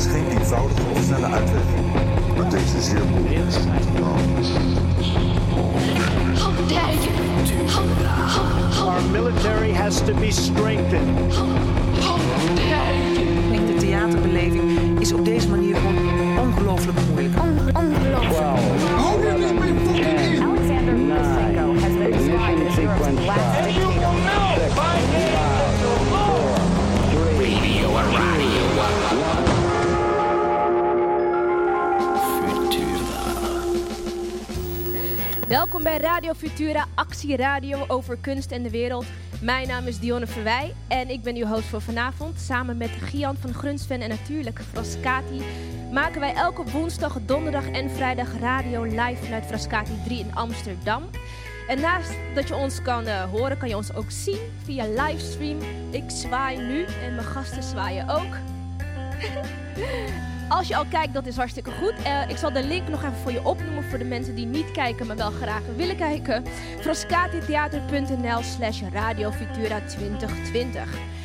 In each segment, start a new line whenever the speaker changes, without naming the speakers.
is geen eenvoudige of snelle uitweg. Maar deze is zeer moeilijk.
Our military has to be strengthened.
Denk de theaterbeleving is op deze manier gewoon ongelooflijk moeilijk.
Welkom bij Radio Futura, actieradio over kunst en de wereld. Mijn naam is Dionne Verwij en ik ben uw host voor vanavond. Samen met Gian van Grunsven en natuurlijk Frascati maken wij elke woensdag, donderdag en vrijdag radio live vanuit Frascati 3 in Amsterdam. En naast dat je ons kan eh, horen, kan je ons ook zien via livestream. Ik zwaai nu en mijn gasten zwaaien ook. Als je al kijkt, dat is hartstikke goed. Eh, ik zal de link nog even voor je opnoemen voor de mensen die niet kijken, maar wel graag willen kijken. frascatitheater.nl slash Radio Futura 2020.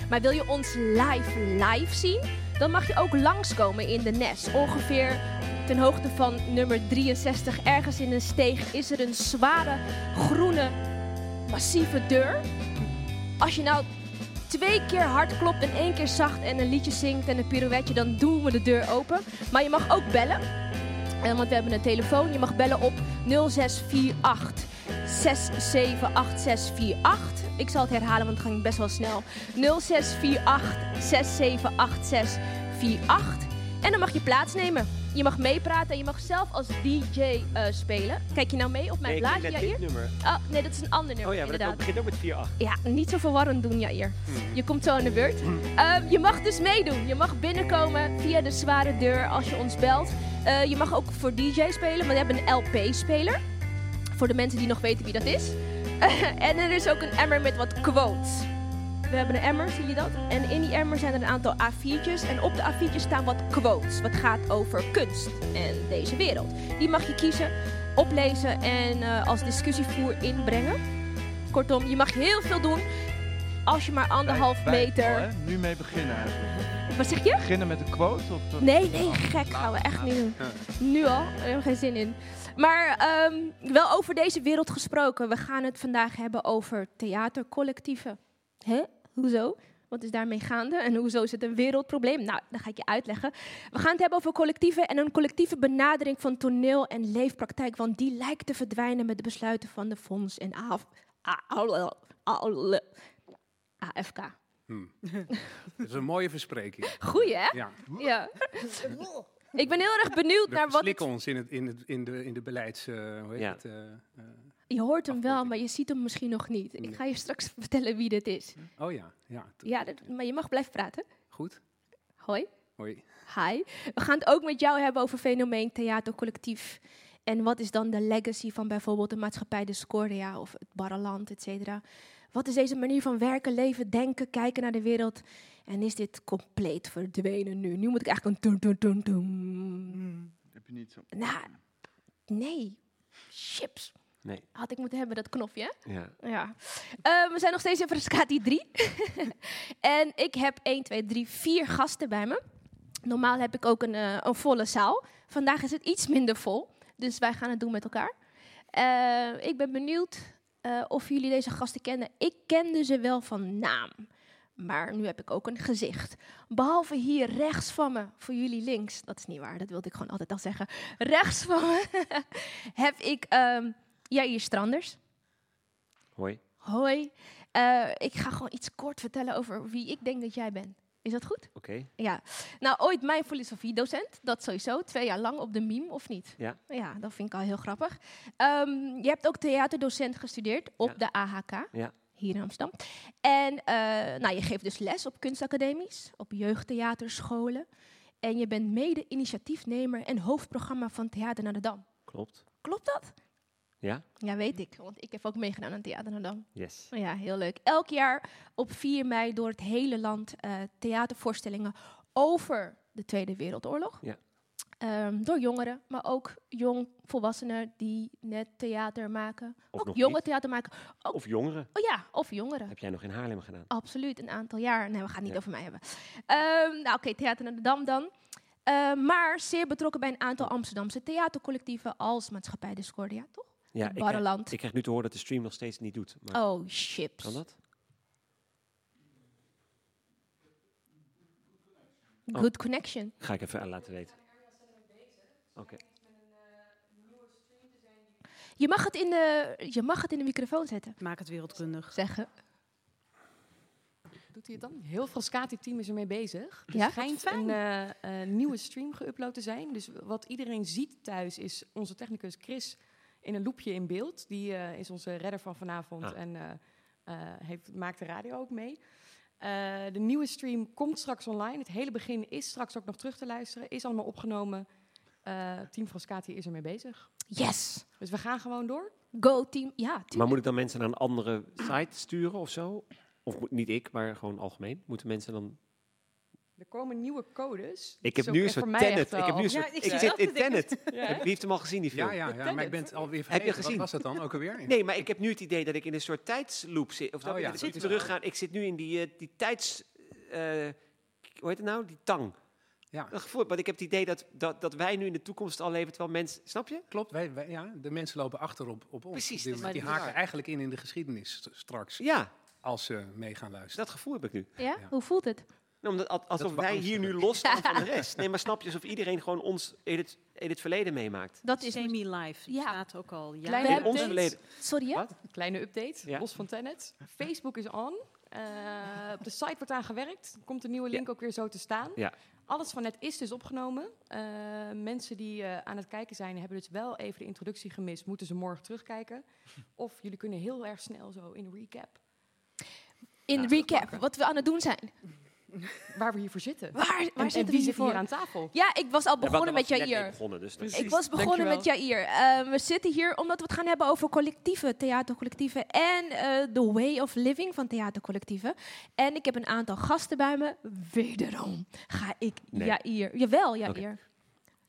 Maar wil je ons live live zien? Dan mag je ook langskomen in de NES. Ongeveer ten hoogte van nummer 63, ergens in een steeg, is er een zware, groene, massieve deur. Als je nou twee keer hard klopt en één keer zacht en een liedje zingt en een pirouetje, dan doen we de deur open. Maar je mag ook bellen. Eh, want we hebben een telefoon. Je mag bellen op 0648 678648. Ik zal het herhalen, want het ging best wel snel. 0648 678648. En dan mag je plaatsnemen. Je mag meepraten en je mag zelf als DJ eh, spelen. Kijk je nou mee op mijn
Nee,
blaadje, Jair?
dit nummer.
Oh, nee, dat is een ander nummer,
Oh ja, maar dat
inderdaad.
begint ook met 4-8.
Ja, niet zo verwarrend doen, Jair. Je komt zo aan de beurt. Ehm, je mag dus meedoen. Je mag binnenkomen via de zware deur als je ons belt. Eh, je mag ook voor DJ spelen, maar we hebben een LP-speler. Voor de mensen die nog weten wie dat is. en er is ook een emmer met wat quotes. We hebben een emmer, zie je dat? En in die emmer zijn er een aantal A4'tjes. En op de A4'tjes staan wat quotes. Wat gaat over kunst en deze wereld. Die mag je kiezen, oplezen en eh, als discussievoer inbrengen. Kortom, je mag heel veel doen als je maar anderhalf
Bij- bij-
meter...
Nu mee beginnen eigenlijk.
Wat zeg je?
Beginnen met een quote? Of,
Nee, nee, gek gaan we echt niet doen. Nu al, daar hebben we geen zin in. Maar ehm, wel over deze wereld gesproken. We gaan het vandaag hebben over theatercollectieven. Hè? Hoezo? Wat is daarmee gaande en hoezo is het een wereldprobleem? Nou, dat ga ik je uitleggen. We gaan het hebben over collectieven en een collectieve benadering van toneel en leefpraktijk. Want die lijkt te verdwijnen met de besluiten van de Fonds en AF, AFK.
Dat is een mooie verspreking.
Goeie, hè?
Ja.
Ja. Ik ben heel erg benieuwd
We
naar wat... het-
verslikken ons in, het, in, het, in, de, in de beleids... eh, hoe heet
Ja.
het? eh, eh,
Je hoort hem wel, maar je ziet hem misschien nog niet. Ik ga je straks vertellen wie dit is.
oh ja, ja.
Ja, dat- maar je mag blijven praten.
Goed.
Hoi.
Hoi.
Hi. We gaan het ook met jou hebben over fenomeen theatercollectief. En wat is dan de legacy van bijvoorbeeld de maatschappij de Scoria of het Barreland, et cetera. Wat is deze manier van werken, leven, denken, kijken naar de wereld? En is dit compleet verdwenen nu? Nu moet ik eigenlijk een dun, dun, dun.
Heb je niet zo...
Nou, nee. Chips.
Nee.
Had ik moeten hebben, dat knopje?
Ja.
Ja. Eh, we zijn nog steeds in Frascati 3. en ik heb 1, 2, 3, 4 gasten bij me. Normaal heb ik ook een, eh, een volle zaal. Vandaag is het iets minder vol. Dus wij gaan het doen met elkaar. Eh, ik ben benieuwd eh, of jullie deze gasten kennen. Ik kende ze wel van naam. Maar nu heb ik ook een gezicht. Behalve hier rechts van me, voor jullie links. Dat is niet waar, dat wilde ik gewoon altijd al zeggen. Rechts van me heb ik ehm Jair Stranders.
Hoi.
Hoi. Eh, ik ga gewoon iets kort vertellen over wie ik denk dat jij bent. Is dat goed?
Oké.
Ja. Nou, ooit mijn filosofiedocent. Dat sowieso. Twee jaar lang op de MIM, of niet?
Ja.
Ja, dat vind ik al heel grappig. Ehm, je hebt ook theaterdocent gestudeerd op
Ja.
de AHK.
Ja.
Hier in Amsterdam. En eh, nou, je geeft dus les op kunstacademies, op jeugdtheaterscholen. En je bent mede initiatiefnemer en hoofdprogramma van Theater naar de Dam.
Klopt.
Klopt dat?
Ja?
Ja, weet ik. Want ik heb ook meegedaan aan Theater naar de Dam.
Yes.
Ja, heel leuk. Elk jaar op 4 mei door het hele land eh, theatervoorstellingen over de Tweede Wereldoorlog.
Ja.
Ehm, door jongeren, maar ook jong volwassenen die net theater maken.
Of
ook jonge
niet.
theater maken. Ook,
Of jongeren.
oh ja, of jongeren.
Heb jij nog in Haarlem gedaan?
Absoluut, een aantal jaar. Nee, we gaan het niet
Ja.
over mij hebben. Ehm, nou, oké, Theater naar de Dam dan. Eh, maar zeer betrokken bij een aantal Amsterdamse theatercollectieven als Maatschappij Discordia, toch?
Ja, ik krijg,
Barreland.
ik krijg nu te horen dat de stream nog steeds niet doet. Maar
Oh, chips.
Kan dat?
Good connection.
Ga ik even laten weten. Oké.
Je mag, het in de, je mag het in de microfoon zetten.
Maak het wereldkundig.
Zeggen.
Doet hij het dan? Heel Frascati-team is ermee bezig. Er
Ja?
schijnt een eh, eh, nieuwe stream geüpload te zijn. Dus wat iedereen ziet thuis is onze technicus Chris in een loopje in beeld. Die eh, is onze redder van vanavond
Ah.
en eh, eh, heeft, maakt de radio ook mee. Eh, de nieuwe stream komt straks online. Het hele begin is straks ook nog terug te luisteren. Is allemaal opgenomen. Eh, team Frascati is ermee bezig.
Yes.
Dus we gaan gewoon door.
Go team. Ja, tuurlijk.
Maar moet ik dan mensen naar een andere site sturen of zo? Of moet, niet ik, maar gewoon algemeen? Moeten mensen dan...
Er komen nieuwe codes.
Ik
Dat
heb nu een soort Tenet. Ik heb nu een
Ja,
soort...
ik
ik
zit
zit in. Tenet.
Ja?
Wie heeft hem al gezien, die film?
Ja, ja, ja, maar ik ben het alweer
je
vergeten.
gezien?
Wat was het dan ook alweer?
Nee, maar ik heb nu het idee dat ik in een soort tijdsloop zit. Of dat
Oh
ik
ja,
dat
dat
ik
is
teruggaan. Ik zit nu in die, eh, die tijds... eh, hoe heet het nou? Die tang.
Ja,
Dat gevoel, want ik heb het idee dat, dat, dat wij nu in de toekomst al leven, terwijl mensen... Snap je?
klopt. Wij, wij- ja, de mensen lopen achter op, op ons.
Precies,
Die,
dat dat
haken eigenlijk in in de geschiedenis st- straks.
Ja,
Als ze mee gaan luisteren.
dat gevoel heb ik nu.
Ja?
Ja.
Hoe voelt het?
Nou, Omdat, al- alsof wij hier nu
beangstigend.
los staan van de rest. Nee, maar snap je, alsof iedereen gewoon ons in het, in het verleden meemaakt.
Dat is
Semi-live.
Ja.
staat ook al
Kleine
jaren.
In
update.
ons verleden.
Sorry, ja?
Wat?
Kleine update,
Ja.
los van Tenet. Facebook is on. Eh, op de site wordt aan gewerkt. Komt de nieuwe link ook weer zo te staan.
Ja.
Alles van net is dus opgenomen. Eh, mensen die eh, aan het kijken zijn, hebben dus wel even de introductie gemist. Moeten ze morgen terugkijken. Of jullie kunnen heel erg snel zo in recap
In
Ja.
recap, wat we aan het doen zijn.
Waar we hiervoor zitten.
Waar, waar
en, en
zitten
wie
we
hier aan tafel?
Ja, ik was al begonnen met Jair.
begonnen, dus
Precies.
Ik was begonnen met. Jair. Eh, we zitten hier omdat we het gaan hebben over collectieven, theatercollectieven en eh, the way of living van theatercollectieven. En ik heb een aantal gasten bij me. Wederom ga ik
Nee.
Jair. Jawel, Jair.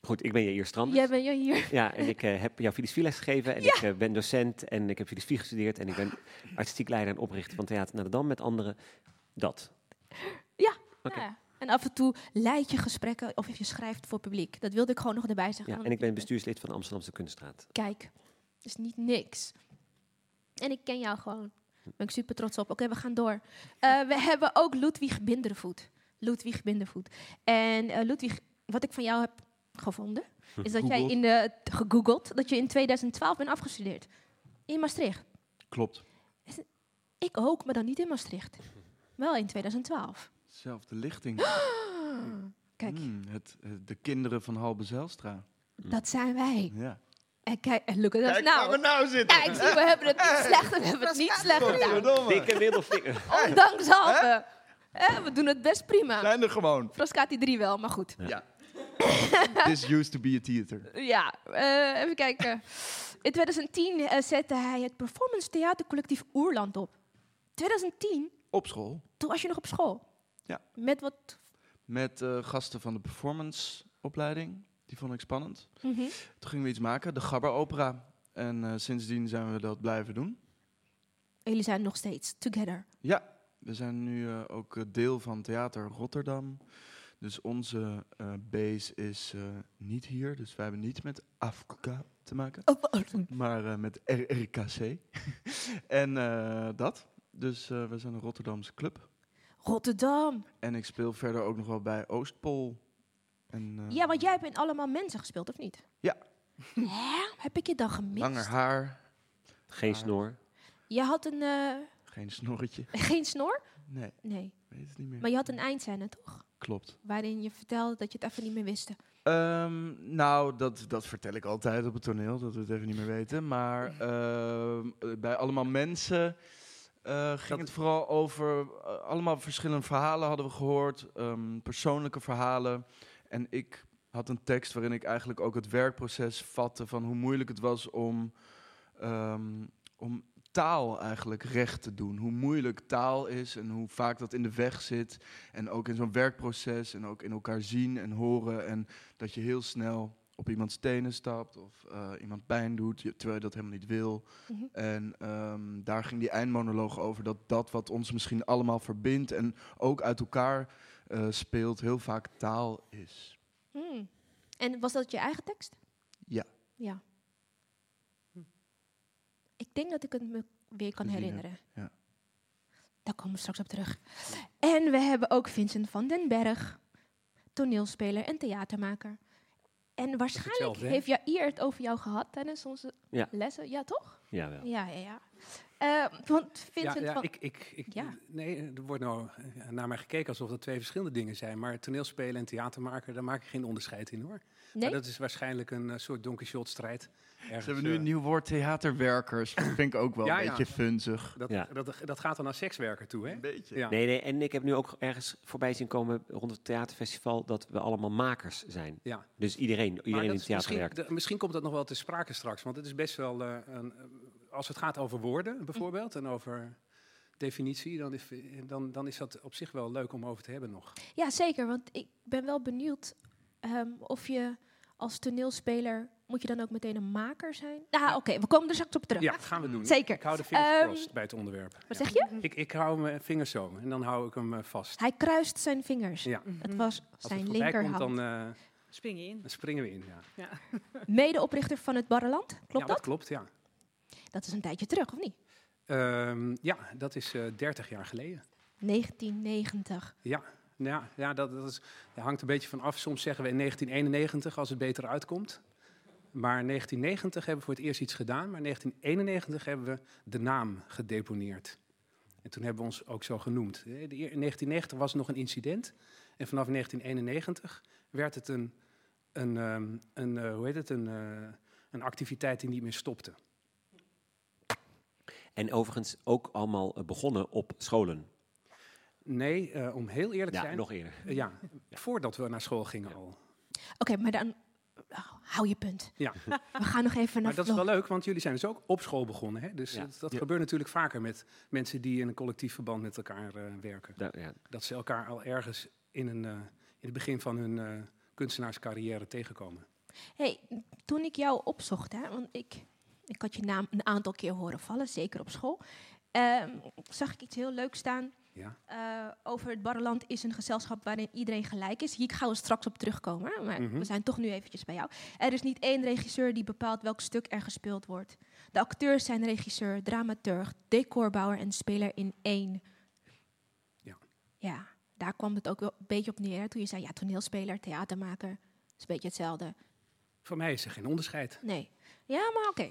Goed, ik ben Jair Stranders.
Jij bent Jair.
Ja, en ik eh, heb jou filosofie les gegeven en ik eh, ben docent en ik heb filosofie gestudeerd en ik ben artistiek leider en oprichter van Theater naar de Dam met anderen. Dat.
Ja. En af en toe leid je gesprekken of je schrijft voor publiek. Dat wilde ik gewoon nog erbij zeggen.
Ja, en ik ben bestuurslid van de Amsterdamse Kunststraat.
Kijk, is niet niks. En ik ken jou gewoon. Ben ik super trots op. Oké, we gaan door. Eh, we hebben ook Ludwig Bindervoet. Ludwig Bindervoet. En eh, Ludwig, wat ik van jou heb gevonden, is dat jij in de gegoogeld dat je in 2012 bent afgestudeerd. In Maastricht.
Klopt.
Ik ook, maar dan niet in Maastricht. Wel in 2012.
Zelfde lichting.
Kijk,
Hmm, het, de kinderen van Halbe Zijlstra.
dat zijn wij.
Ja.
En kijk, en look at us
Kijk waar we
now.
nou zitten.
Kijk, zie, we hebben het niet slecht, we hebben het niet slecht gedaan.
Dikke middelvinger.
Ondanks halve. Eh, we doen het best prima.
Zijn er gewoon.
Frascati 3 wel, maar goed.
Ja. This used to be a theater.
Ja, eh, even kijken. In 2010 eh, zette hij het performance theatercollectief Oerland op. 2010,
Op school.
toen was je nog op school.
Ja.
Met wat...
Met eh, gasten van de performanceopleiding. Die vond ik spannend.
Mhm.
Toen gingen we iets maken, de Gabber Opera. En eh, sindsdien zijn we dat blijven doen.
En jullie zijn nog steeds together.
Ja, we zijn nu eh, ook deel van Theater Rotterdam. Dus onze eh, base is niet hier. Dus wij hebben niet met Afrika te maken. Maar eh, met RRKC. en dat. Dus we zijn een Rotterdamse club.
Rotterdam.
En ik speel verder ook nog wel bij Oostpol. En, eh,
Ja, want jij hebt in allemaal mensen gespeeld, of niet?
Ja.
Hè? Heb ik je dan gemist?
Langer haar,
Geen snor.
Je had een... eh,
geen snorretje.
geen snor?
Nee,
Nee.
weet het niet meer.
Maar je had een eindscène, toch?
Klopt.
Waarin je vertelde dat je het even niet meer wist.
Ehm, nou, dat, dat vertel ik altijd op het toneel, dat we het even niet meer weten. Maar ehm, eh, bij allemaal mensen eh, ging
Dat-
het vooral over... eh, allemaal verschillende verhalen hadden we gehoord, ehm, persoonlijke verhalen. En ik had een tekst waarin ik eigenlijk ook het werkproces vatte... van hoe moeilijk het was om, ehm, om taal eigenlijk recht te doen. Hoe moeilijk taal is en hoe vaak dat in de weg zit. En ook in zo'n werkproces en ook in elkaar zien en horen. En dat je heel snel op iemands tenen stapt of eh, iemand pijn doet, terwijl je dat helemaal niet wil.
Mhm.
En ehm, daar ging die eindmonoloog over, dat dat wat ons misschien allemaal verbindt en ook uit elkaar eh, speelt, heel vaak taal is.
Hmm. En was dat je eigen tekst?
Ja.
Ja. Ik denk dat ik het me weer kan
Gezien heb,
herinneren.
ja.
Daar komen we straks op terug. En we hebben ook Vincent van den Berg, toneelspeler en theatermaker. En waarschijnlijk heeft Jair het over jou gehad tijdens onze
Ja.
lessen. Ja, toch?
Jawel.
Ja, ja, ja. Eh, want Vincent
ja, ja,
van...
ik, ik, ik,
Ja.
Nee, er wordt nou eh, naar mij gekeken alsof dat twee verschillende dingen zijn. Maar toneelspelen en theatermaken, daar maak ik geen onderscheid in hoor.
nee?
Maar dat is waarschijnlijk een eh, soort Don Quixote strijd.
Ze hebben nu
eh,
een nieuw woord theaterwerkers. Dat vind ik ook wel
Ja,
een
ja.
beetje funzig.
Dat,
Ja.
dat, dat gaat dan naar sekswerker toe, hè?
Een beetje.
Ja.
Nee, nee, en ik heb nu ook ergens voorbij zien komen rond het theaterfestival dat we allemaal makers zijn.
Ja.
Dus iedereen,
Maar
iedereen in het
is
theater
misschien,
werkt.
de- misschien komt dat nog wel te sprake straks. Want het is best wel eh, een, eh, als het gaat over woorden bijvoorbeeld en over definitie, dan is, dan, dan is dat op zich wel leuk om over te hebben nog.
Ja, zeker. Want ik ben wel benieuwd ehm, of je als toneelspeler... Moet je dan ook meteen een maker zijn? Nou, oké. we komen er straks op terug.
Ja, gaan we doen.
Zeker.
Ik hou de vingers
Ehm,
crossed bij het onderwerp.
Wat
Ja.
zeg je?
Ik, ik hou mijn vingers zo en dan hou ik hem eh, vast.
Hij kruist zijn vingers.
Ja.
Het was
Als het
zijn linkerhand.
komt, dan, eh,
Spring je in.
dan springen we in. Ja,
Medeoprichter van het Barreland. Klopt
ja,
dat?
dat klopt, ja.
Dat is een tijdje terug, of niet?
Ehm, ja, dat is eh 30 jaar geleden.
1990.
Ja, nou ja, ja dat, dat, is, dat hangt een beetje van af. Soms zeggen we in 1991 als het beter uitkomt. Maar 1990 hebben we voor het eerst iets gedaan. Maar in 1991 hebben we de naam gedeponeerd. En toen hebben we ons ook zo genoemd. In 1990 was het nog een incident. En vanaf 1991 werd het een, een, ehm, een, eh, hoe heet het, een, eh, een activiteit die niet meer stopte.
En overigens ook allemaal eh, begonnen op scholen.
Nee, eh, om heel eerlijk te
Ja,
zijn.
nog eerder.
ja, voordat we naar school gingen al.
Oké, maar dan... oh, hou je punt.
Ja.
We gaan nog even naar
Maar dat is wel leuk, want jullie zijn dus ook op school begonnen. Hè? Dus
Ja.
dat, dat
Ja.
gebeurt natuurlijk vaker met mensen die in een collectief verband met elkaar eh, werken.
Da- ja.
Dat ze elkaar al ergens in, een, eh, in het begin van hun eh, kunstenaarscarrière tegenkomen.
hey, toen ik jou opzocht, hè, want ik, ik had je naam een aantal keer horen vallen, zeker op school, ehm, zag ik iets heel leuks staan.
Ja.
eh, over het Barreland is een gezelschap waarin iedereen gelijk is. Hier gaan we straks op terugkomen, maar
Mhm.
we zijn toch nu eventjes bij jou. Er is niet één regisseur die bepaalt welk stuk er gespeeld wordt. De acteurs zijn regisseur, dramaturg, decorbouwer en speler in één.
Ja.
Ja, daar kwam het ook wel een beetje op neer. hè, Toen je zei, ja, toneelspeler, theatermaker, is een beetje hetzelfde.
Voor mij is er geen onderscheid.
Nee. Ja, maar oké.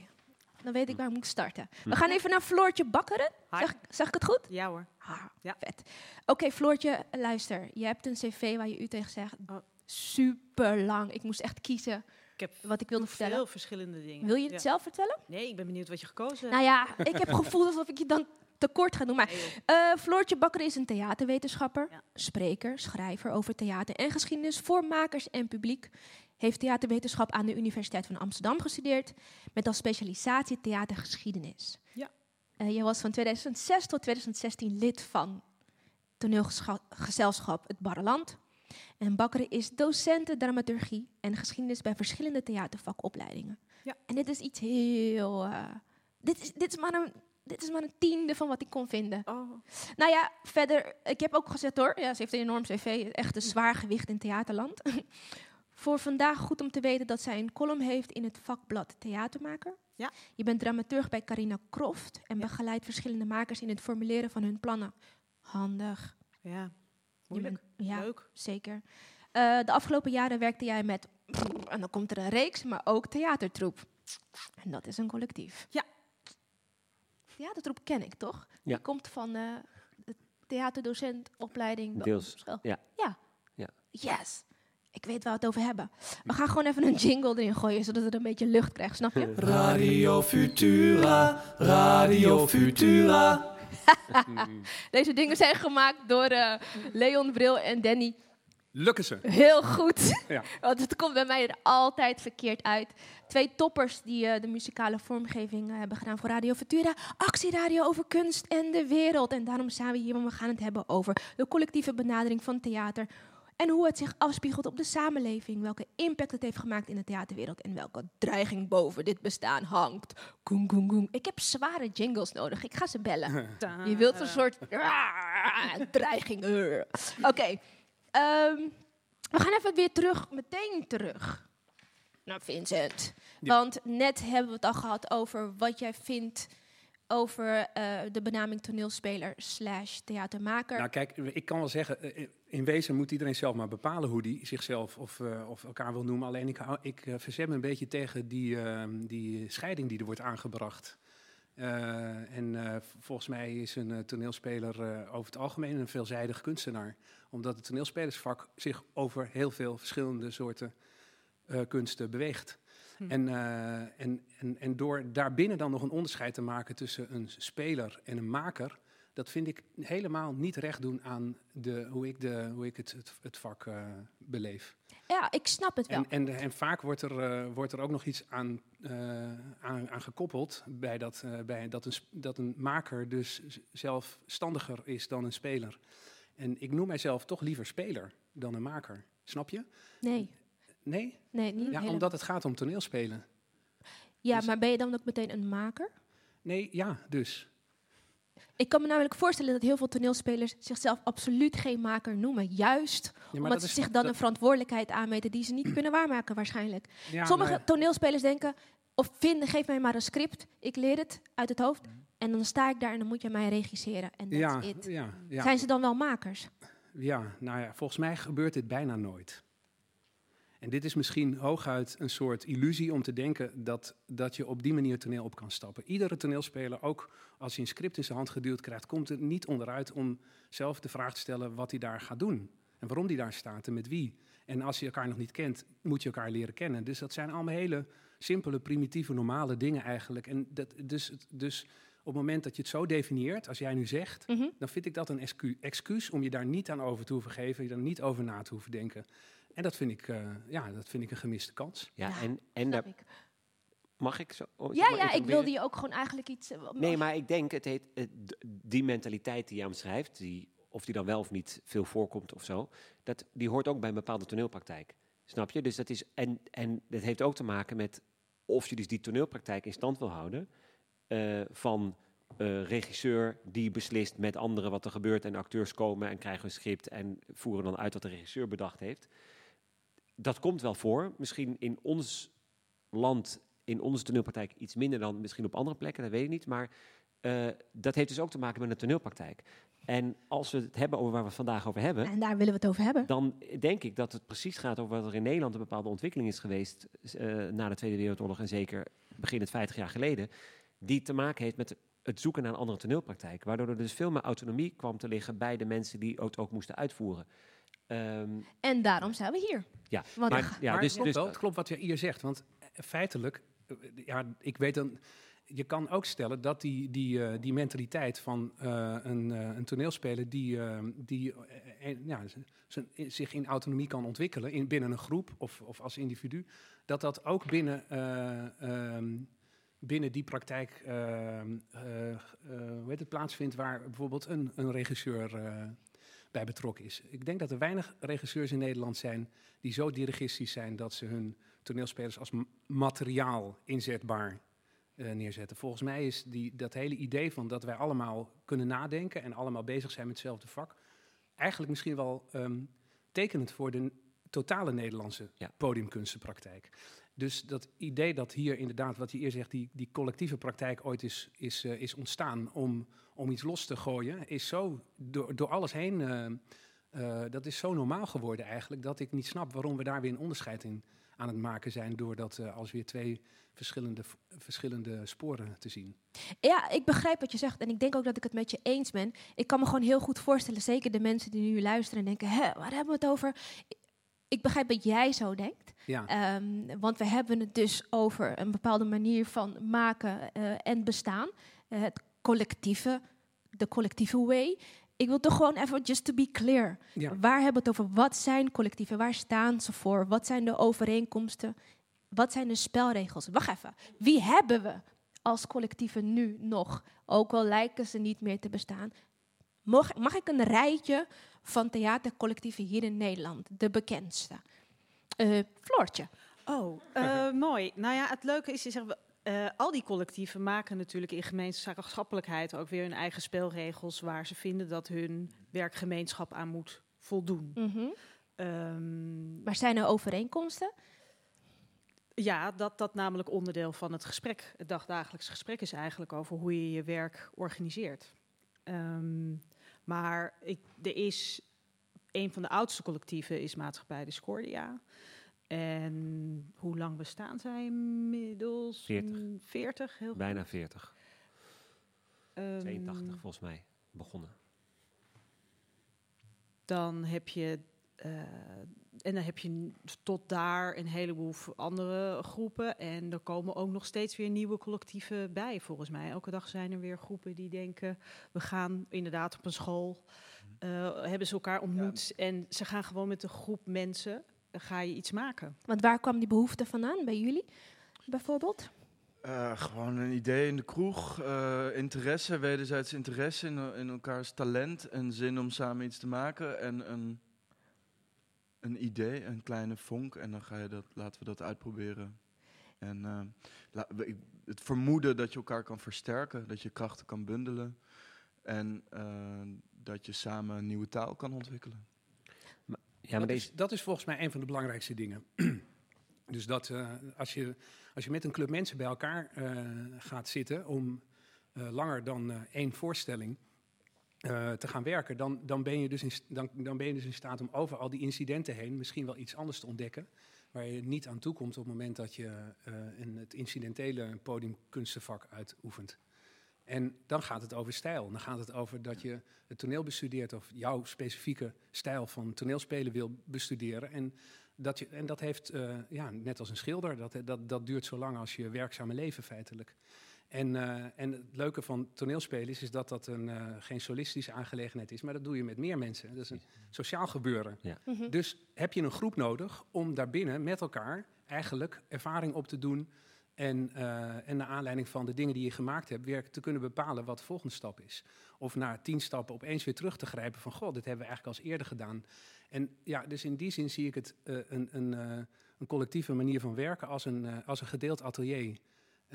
Dan weet ik waar ik moet starten.
Hm.
We gaan even naar Floortje Bakkeren. Zeg, zeg ik het goed?
Ja hoor.
Ah,
Ja.
vet. Oké, Floortje, luister. Je hebt een cv waar je u tegen zegt.
Oh.
Super lang. Ik moest echt kiezen
Ik heb
wat ik wilde vertellen.
veel verschillende dingen.
Wil je het
Ja.
zelf vertellen?
Nee, ik ben benieuwd wat je gekozen hebt.
Nou ja, ik heb het gevoel alsof ik je dan tekort ga doen. Maar eh, Floortje Bakker is een theaterwetenschapper,
Ja.
spreker, schrijver over theater en geschiedenis voor makers en publiek. Heeft theaterwetenschap aan de Universiteit van Amsterdam gestudeerd met als specialisatie theatergeschiedenis.
Ja.
Eh, je was van 2006 tot 2016 lid van toneelgezelschap Het Barreland. En Bakker is docent dramaturgie en geschiedenis bij verschillende theatervakopleidingen.
Ja.
En dit is iets heel... eh, dit, is, dit, is maar een, dit is maar een tiende van wat ik kon vinden.
Oh,
Nou ja, verder, ik heb ook gezet hoor. Ja, ze heeft een enorm cv, echt een zwaar gewicht in theaterland. Voor vandaag goed om te weten dat zij een column heeft in het vakblad Theatermaker.
Ja.
Je bent dramaturg bij Carina Croft en begeleidt verschillende makers in het formuleren van hun plannen. Handig.
ja. Moeilijk.
bent- ja,
Leuk.
zeker. Eh, de afgelopen jaren werkte jij met, en dan komt er een reeks, maar ook theatertroep. En dat is een collectief.
Ja.
Theatertroep ken ik, toch?
Ja.
Die komt van eh, de theaterdocentopleiding.
Deels, ja.
ja.
Ja.
Yes. Ik weet waar we het over hebben. We gaan gewoon even een jingle erin gooien, zodat het een beetje lucht krijgt, snap je?
Radio Futura, Radio Futura.
Deze dingen zijn gemaakt door eh, Leon Bril en Danny.
Lukken ze?
Heel goed.
Ja.
Want het komt bij mij er altijd verkeerd uit. Twee toppers die eh, de muzikale vormgeving eh, hebben gedaan voor Radio Futura. Actieradio over kunst en de wereld. En daarom zijn we hier, want we gaan het hebben over de collectieve benadering van theater. En hoe het zich afspiegelt op de samenleving. Welke impact het heeft gemaakt in de theaterwereld. En welke dreiging boven dit bestaan hangt. Koen, koen, koen. Ik heb zware jingles nodig. Ik ga ze bellen. Je wilt een soort dreiging. Oké. Ehm, We gaan even weer terug, meteen terug naar Vincent. Want net hebben we het al gehad over wat jij vindt over eh, de benaming toneelspeler slash theatermaker.
Nou kijk, ik kan wel zeggen, eh, in wezen moet iedereen zelf maar bepalen hoe die zichzelf of, eh, of elkaar wil noemen. Alleen ik, ik verzet me een beetje tegen die, ehm, die scheiding die er wordt aangebracht. En volgens mij is een toneelspeler over het algemeen een veelzijdig kunstenaar. Omdat het toneelspelersvak zich over heel veel verschillende soorten kunsten beweegt.
Hm.
En, eh, en, en, en door daarbinnen dan nog een onderscheid te maken tussen een speler en een maker, dat vind ik helemaal niet recht doen aan de, hoe ik, de, hoe ik het, het, het vak eh, beleef.
Ja, ik snap het wel.
En, en, en vaak wordt er, eh, wordt er ook nog iets aan, aan, aan gekoppeld bij dat, bij dat, een, dat een maker dus zelfstandiger is dan een speler. En ik noem mijzelf toch liever speler dan een maker. Snap je?
Nee,
Nee?
nee, niet
Ja, omdat het gaat om toneelspelen.
Ja,
dus-
maar ben je dan ook meteen een maker?
Nee, ja, dus.
Ik kan me namelijk voorstellen dat heel veel toneelspelers zichzelf absoluut geen maker noemen. Juist omdat
dat
ze
is-
zich dan
dat-
een verantwoordelijkheid aanmeten die ze niet kunnen waarmaken waarschijnlijk.
Ja,
Sommige toneelspelers denken, of vinden, geef mij maar een script, ik leer het uit het hoofd. En dan sta ik daar en dan moet je mij regisseren. En
Ja,
it.
ja, ja.
Zijn ze dan wel makers?
Ja, nou ja, volgens mij gebeurt dit bijna nooit. En dit is misschien hooguit een soort illusie om te denken dat, dat je op die manier toneel op kan stappen. Iedere toneelspeler, ook als hij een script in zijn hand geduwd krijgt, komt er niet onderuit om zelf de vraag te stellen wat hij daar gaat doen. En waarom hij daar staat en met wie. En als je elkaar nog niet kent, moet je elkaar leren kennen. Dus dat zijn allemaal hele simpele, primitieve, normale dingen eigenlijk. En dat, dus, dus op het moment dat je het zo definieert, als jij nu zegt,
Mhm.
dan vind ik dat een excu- excuus om je daar niet aan over te hoeven geven, je daar niet over na te hoeven denken. En dat vind ik, eh, ja, dat vind ik een gemiste kans.
Ja, en, en daar... Mag ik zo? oh,
Ja, ja, ik wilde je ook gewoon eigenlijk iets... eh,
Nee, maar ik denk, het heet, eh, die mentaliteit die je omschrijft, die, of die dan wel of niet veel voorkomt of zo, dat, die hoort ook bij een bepaalde toneelpraktijk. Snap je? Dus dat is, en, en dat heeft ook te maken met of je dus die toneelpraktijk in stand wil houden eh, van eh, regisseur die beslist met anderen wat er gebeurt en acteurs komen en krijgen een script en voeren dan uit wat de regisseur bedacht heeft. Dat komt wel voor, misschien in ons land, in onze toneelpraktijk iets minder dan misschien op andere plekken, dat weet ik niet. Maar eh, dat heeft dus ook te maken met een toneelpraktijk. En als we het hebben over waar we het vandaag over hebben,
En daar willen we het over hebben.
dan denk ik dat het precies gaat over wat er in Nederland een bepaalde ontwikkeling is geweest eh, na de Tweede Wereldoorlog en zeker begin het 50 jaar geleden, die te maken heeft met het zoeken naar een andere toneelpraktijk. Waardoor er dus veel meer autonomie kwam te liggen bij de mensen die het ook moesten uitvoeren. Ehm,
En daarom zijn we hier.
ja,
Want
maar, ja,
maar
dus,
het klopt
dus,
wel, het klopt wat je hier zegt. Want eh, feitelijk, eh, ja, ik weet dan... Je kan ook stellen dat die, die, eh, die mentaliteit van eh, een, eh, een toneelspeler die, die ja, zich in autonomie kan ontwikkelen in, binnen een groep of, of als individu, dat dat ook binnen, eh, ehm, binnen die praktijk ehm, eh, eh, hoe heet het, plaatsvindt waar bijvoorbeeld een, een regisseur eh, bij betrokken is. Ik denk dat er weinig regisseurs in Nederland zijn die zo dirigistisch zijn dat ze hun toneelspelers als materiaal inzetbaar eh, neerzetten. Volgens mij is die, dat hele idee van dat wij allemaal kunnen nadenken en allemaal bezig zijn met hetzelfde vak, eigenlijk misschien wel ehm, tekenend voor de totale Nederlandse
Ja.
podiumkunstenpraktijk. Dus dat idee dat hier inderdaad, wat je eerst zegt, die, die collectieve praktijk ooit is, is, eh, is ontstaan om, om iets los te gooien, is zo door, door alles heen, eh, eh, dat is zo normaal geworden eigenlijk, dat ik niet snap waarom we daar weer een onderscheid in aan het maken zijn, door dat als weer twee verschillende, verschillende sporen te zien.
Ja, ik begrijp wat je zegt en ik denk ook dat ik het met je eens ben. Ik kan me gewoon heel goed voorstellen, zeker de mensen die nu luisteren en denken, hè, waar hebben we het over? Ik- begrijp dat jij zo denkt.
Ja.
Ehm, want we hebben het dus over een bepaalde manier van maken eh, en bestaan. Eh, het collectieve, de collectieve way. Ik wil toch gewoon even, just to be clear.
Ja.
Waar hebben we het over? Wat zijn collectieven? Waar staan ze voor? Wat zijn de overeenkomsten? Wat zijn de spelregels? Wacht even. Wie hebben we als collectieven nu nog? Ook al lijken ze niet meer te bestaan. Mag, mag ik een rijtje van theatercollectieven hier in Nederland? De bekendste. Eh Floortje.
Oh, eh, mooi. Nou ja, het leuke is, je zegt, eh, al die collectieven maken natuurlijk in gemeenschappelijkheid ook weer hun eigen spelregels waar ze vinden dat hun werkgemeenschap aan moet voldoen.
Mhm.
Ehm,
Maar zijn er overeenkomsten?
Ja, dat dat namelijk onderdeel van het gesprek, het dagdagelijks gesprek is eigenlijk over hoe je je werk organiseert. Ehm, maar ik, er is een van de oudste collectieven is Maatschappij Discordia. En hoe lang bestaan zij inmiddels?
40.
Mm, 40, heel.
Bijna 40.
Ehm,
82 volgens mij begonnen.
Dan heb je. eh, en dan heb je tot daar een heleboel andere groepen. En er komen ook nog steeds weer nieuwe collectieven bij, volgens mij. Elke dag zijn er weer groepen die denken: we gaan inderdaad op een school. eh, hebben ze elkaar ontmoet. En ze gaan gewoon met een groep mensen. eh, ga je iets maken.
Want waar kwam die behoefte vandaan bij jullie, bijvoorbeeld?
Eh, gewoon een idee in de kroeg, eh, interesse, wederzijds interesse in, in elkaars talent en zin om samen iets te maken en een, een idee, een kleine vonk en dan ga je dat, laten we dat uitproberen. En eh, la- we- ik- het vermoeden dat je elkaar kan versterken, dat je krachten kan bundelen en eh, dat je samen een nieuwe taal kan ontwikkelen.
Ja, maar
dat,
deze,
is, dat is volgens mij een van de belangrijkste dingen. dus dat eh, als, je, als je met een club mensen bij elkaar eh, gaat zitten om eh, langer dan eh, één voorstelling eh, te gaan werken, dan, dan, ben je dus in, dan, dan ben je dus in staat om over al die incidenten heen misschien wel iets anders te ontdekken. Waar je niet aan toe komt op het moment dat je eh, in het incidentele podiumkunstenvak uitoefent. En dan gaat het over stijl. Dan gaat het over dat je het toneel bestudeert of jouw specifieke stijl van toneelspelen wil bestuderen. En dat, je, en dat heeft, eh, ja, net als een schilder, dat, dat, dat duurt zo lang als je werkzame leven feitelijk. En, eh, en het leuke van toneelspelen is, is dat dat een, eh, geen solistische aangelegenheid is, maar dat doe je met meer mensen. Dat is een sociaal gebeuren.
Ja.
Mhm.
Dus heb je een groep nodig om daarbinnen met elkaar eigenlijk ervaring op te doen. En, eh, en naar aanleiding van de dingen die je gemaakt hebt, weer te kunnen bepalen wat de volgende stap is. Of na tien stappen opeens weer terug te grijpen van, god, dit hebben we eigenlijk als eerder gedaan. En ja, dus in die zin zie ik het eh, een, een, eh, een collectieve manier van werken als een, als een gedeeld atelier.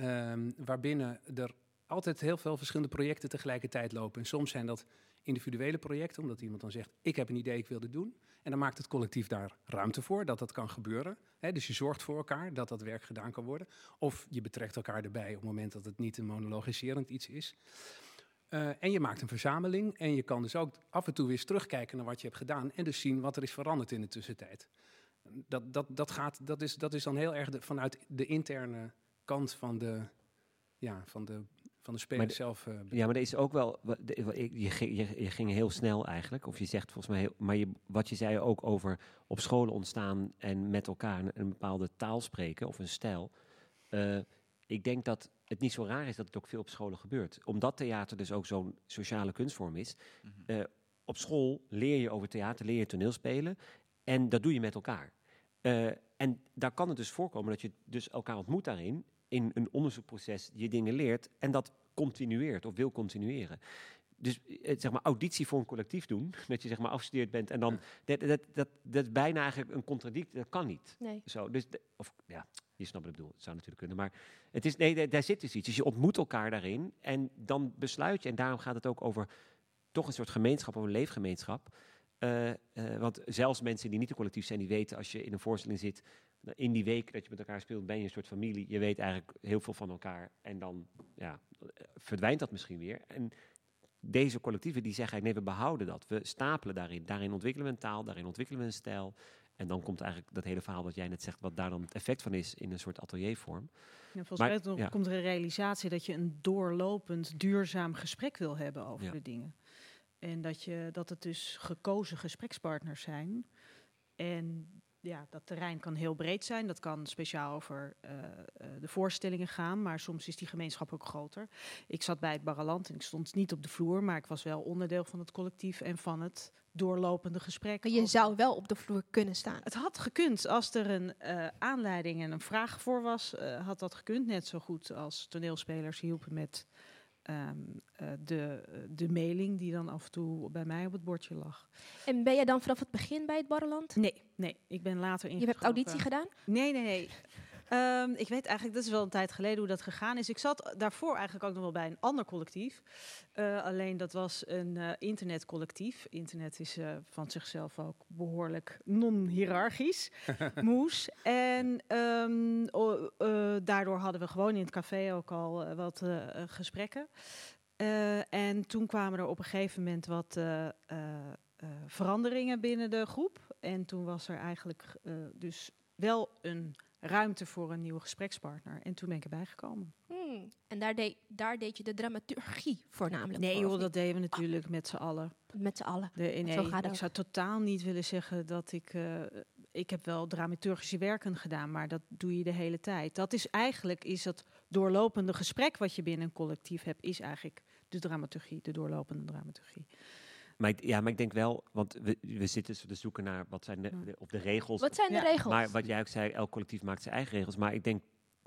Ehm, waarbinnen er altijd heel veel verschillende projecten tegelijkertijd lopen. En soms zijn dat individuele projecten, omdat iemand dan zegt: Ik heb een idee, ik wil dit doen. En dan maakt het collectief daar ruimte voor dat dat kan gebeuren. Dus je zorgt voor elkaar dat dat werk gedaan kan worden. Of je betrekt elkaar erbij op het moment dat het niet een monologiserend iets is. Eh, en je maakt een verzameling. En je kan dus ook af en toe weer eens terugkijken naar wat je hebt gedaan. En dus zien wat er is veranderd in de tussentijd. Dat, dat, dat, gaat, dat, is, dat is dan heel erg vanuit de interne kant van de, ja, van de, van de speler
de-
zelf. eh,
Ja, maar er is ook wel. Je, ging- je, je ging heel snel eigenlijk. Of je zegt volgens mij. Heel, maar je, wat je zei ook over op scholen ontstaan en met elkaar een, een bepaalde taal spreken of een stijl. Eh, ik denk dat het niet zo raar is dat het ook veel op scholen gebeurt. Omdat theater dus ook zo'n sociale kunstvorm is. Eh, op school leer je over theater, leer je toneelspelen. En dat doe je met elkaar. Eh, en daar kan het dus voorkomen dat je dus elkaar ontmoet daarin. In een onderzoekproces je dingen leert. En dat continueert of wil continueren. Dus eh, zeg maar auditie voor een collectief doen. Dat je zeg maar afgestudeerd bent. En dan. Dat, dat, dat, dat is bijna eigenlijk een contradictie. Dat kan niet.
Nee.
Zo, dus, de- of ja, je snapt wat ik bedoel. Het zou natuurlijk kunnen. Maar het is, nee, daar- zit dus iets. Dus je ontmoet elkaar daarin. En dan besluit je. En daarom gaat het ook over toch een soort gemeenschap of een leefgemeenschap. Eh, eh, want zelfs mensen die niet een collectief zijn, die weten als je in een voorstelling zit, in die week dat je met elkaar speelt, ben je een soort familie. Je weet eigenlijk heel veel van elkaar. En dan ja, verdwijnt dat misschien weer. En deze collectieven die zeggen eigenlijk, nee, we behouden dat. We stapelen daarin. Daarin ontwikkelen we een taal, daarin ontwikkelen we een stijl. En dan komt eigenlijk dat hele verhaal wat jij net zegt, wat daar dan het effect van is in een soort ateliervorm.
Ja, volgens mij
ja.
komt er een realisatie dat je een doorlopend, duurzaam gesprek wil hebben over
Ja.
de dingen. En dat, je, dat het dus gekozen gesprekspartners zijn. En ja, dat terrein kan heel breed zijn. Dat kan speciaal over eh, eh, de voorstellingen gaan, maar soms is die gemeenschap ook groter. Ik zat bij het Barreland en ik stond niet op de vloer, maar ik was wel onderdeel van het collectief en van het doorlopende gesprek.
Maar je zou wel op de vloer kunnen staan.
Het had gekund. Als er een eh, aanleiding en een vraag voor was, had dat gekund. Net zo goed als toneelspelers hielpen met ehm, eh, de, de mailing die dan af en toe bij mij op het bordje lag.
En ben jij dan vanaf het begin bij het Barreland?
Nee, nee. Ik ben later
Je
ingeschreven.
hebt auditie gedaan?
Nee, nee, nee. Ehm, ik weet eigenlijk, dat is wel een tijd geleden hoe dat gegaan is. Ik zat daarvoor eigenlijk ook nog wel bij een ander collectief. Eh, alleen dat was een eh, internetcollectief. Internet is eh, van zichzelf ook behoorlijk non-hierarchisch. moes. En ehm, eh, daardoor hadden we gewoon in het café ook al wat gesprekken. En toen kwamen er op een gegeven moment wat veranderingen binnen de groep. En toen was er eigenlijk dus wel een ruimte voor een nieuwe gesprekspartner. En toen ben ik erbij gekomen.
Hmm. En daar, deed daar deed je de dramaturgie voornamelijk
Nee
voor,
joh,
of
dat deden we natuurlijk met z'n allen.
Met z'n allen.
De, nee,
Zo gaat
ik zou totaal niet willen zeggen dat ik... eh, ik heb wel dramaturgische werken gedaan, maar dat doe je de hele tijd. Dat is eigenlijk is dat doorlopende gesprek wat je binnen een collectief hebt, is eigenlijk de dramaturgie, de doorlopende dramaturgie.
Maar ik, ja, maar ik denk wel, want we, we zitten te zoeken naar wat zijn de, de- of de regels.
Wat zijn de
Ja.
regels?
Maar wat jij ook zei, elk collectief maakt zijn eigen regels. Maar ik denk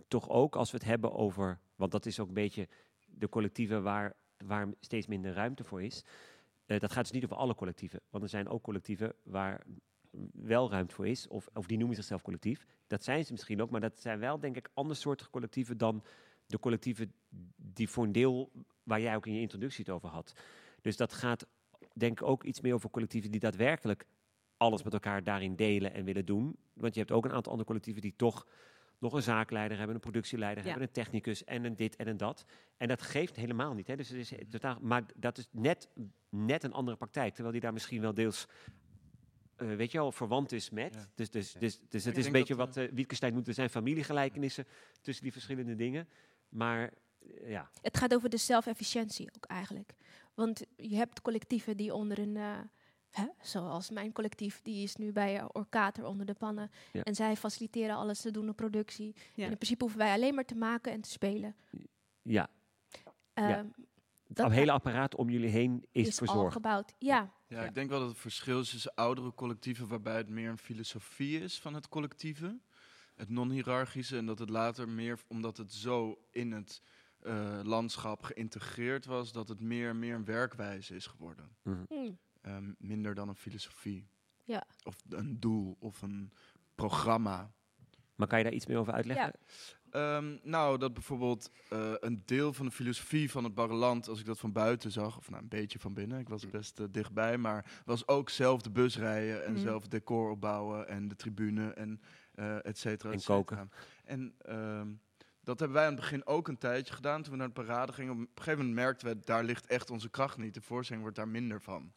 toch ook als we het hebben over, want dat is ook een beetje de collectieven waar, waar steeds minder ruimte voor is. Eh, dat gaat dus niet over alle collectieven. Want er zijn ook collectieven waar wel ruimte voor is. Of, of die noemen zichzelf collectief. Dat zijn ze misschien ook. Maar dat zijn wel, denk ik, andersoortige collectieven dan de collectieven die voor een deel, waar jij ook in je introductie het over had. Dus dat gaat, denk ik, ook iets meer over collectieven die daadwerkelijk alles met elkaar daarin delen en willen doen. Want je hebt ook een aantal andere collectieven die toch nog een zaakleider hebben, een productieleider
Ja.
hebben, een technicus en een dit en een dat. En dat geeft helemaal niet. Hè. Dus het is totaal, maar dat is net, net een andere praktijk. Terwijl die daar misschien wel deels, eh, weet je wel, verwant is met.
Ja.
Dus, dus, dus, dus het is een beetje
dat,
wat uh, Wittgenstein noemt. Er zijn familiegelijkenissen tussen die verschillende dingen. Maar eh, ja,
Het gaat over de zelfefficiëntie ook eigenlijk. Want je hebt collectieven die onder een... eh, hè, zoals mijn collectief, die is nu bij Orkater onder de pannen.
Ja.
En zij faciliteren alles, ze doen de productie.
Ja.
En in principe hoeven wij alleen maar te maken en te spelen.
ja. Ja.
Ehm,
het hele apparaat om jullie heen is,
is al
verzorgd.
gebouwd. Ja,
Ja, ik denk wel dat het verschil is tussen oudere collectieven, waarbij het meer een filosofie is van het collectieve, het non-hierarchische, en dat het later meer, omdat het zo in het eh, landschap geïntegreerd was, dat het meer, meer een werkwijze is geworden.
Mhm.
Hmm.
Ehm, minder dan een filosofie.
Ja.
Of een doel of een programma.
Maar kan je daar iets meer over uitleggen?
Ehm, nou, dat bijvoorbeeld eh, een deel van de filosofie van het Barreland, als ik dat van buiten zag, of nou een beetje van binnen, ik was best eh, dichtbij, maar was ook zelf de bus rijden en
Mhm.
zelf het decor opbouwen en de tribune en eh et cetera.
En koken.
En ehm, dat hebben wij aan het begin ook een tijdje gedaan. Toen we naar de parade gingen, op een gegeven moment merkten we, daar ligt echt onze kracht niet. De voorstelling wordt daar minder van.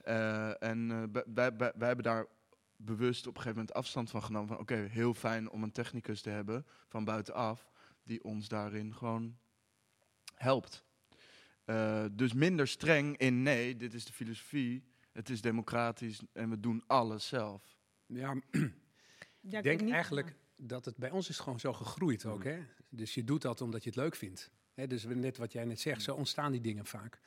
Eh, en eh, wij- wij, hebben daar bewust op een gegeven moment afstand van genomen. Van oké, heel fijn om een technicus te hebben van buitenaf, die ons daarin gewoon helpt. Eh, dus minder streng in nee, dit is de filosofie, het is democratisch en we doen alles zelf.
Ja,
Ja,
ik denk eigenlijk dat het bij ons is gewoon zo gegroeid ook. Hè? Dus je doet dat omdat je het leuk vindt. Hè? Dus net wat jij net zegt, zo ontstaan die dingen vaak.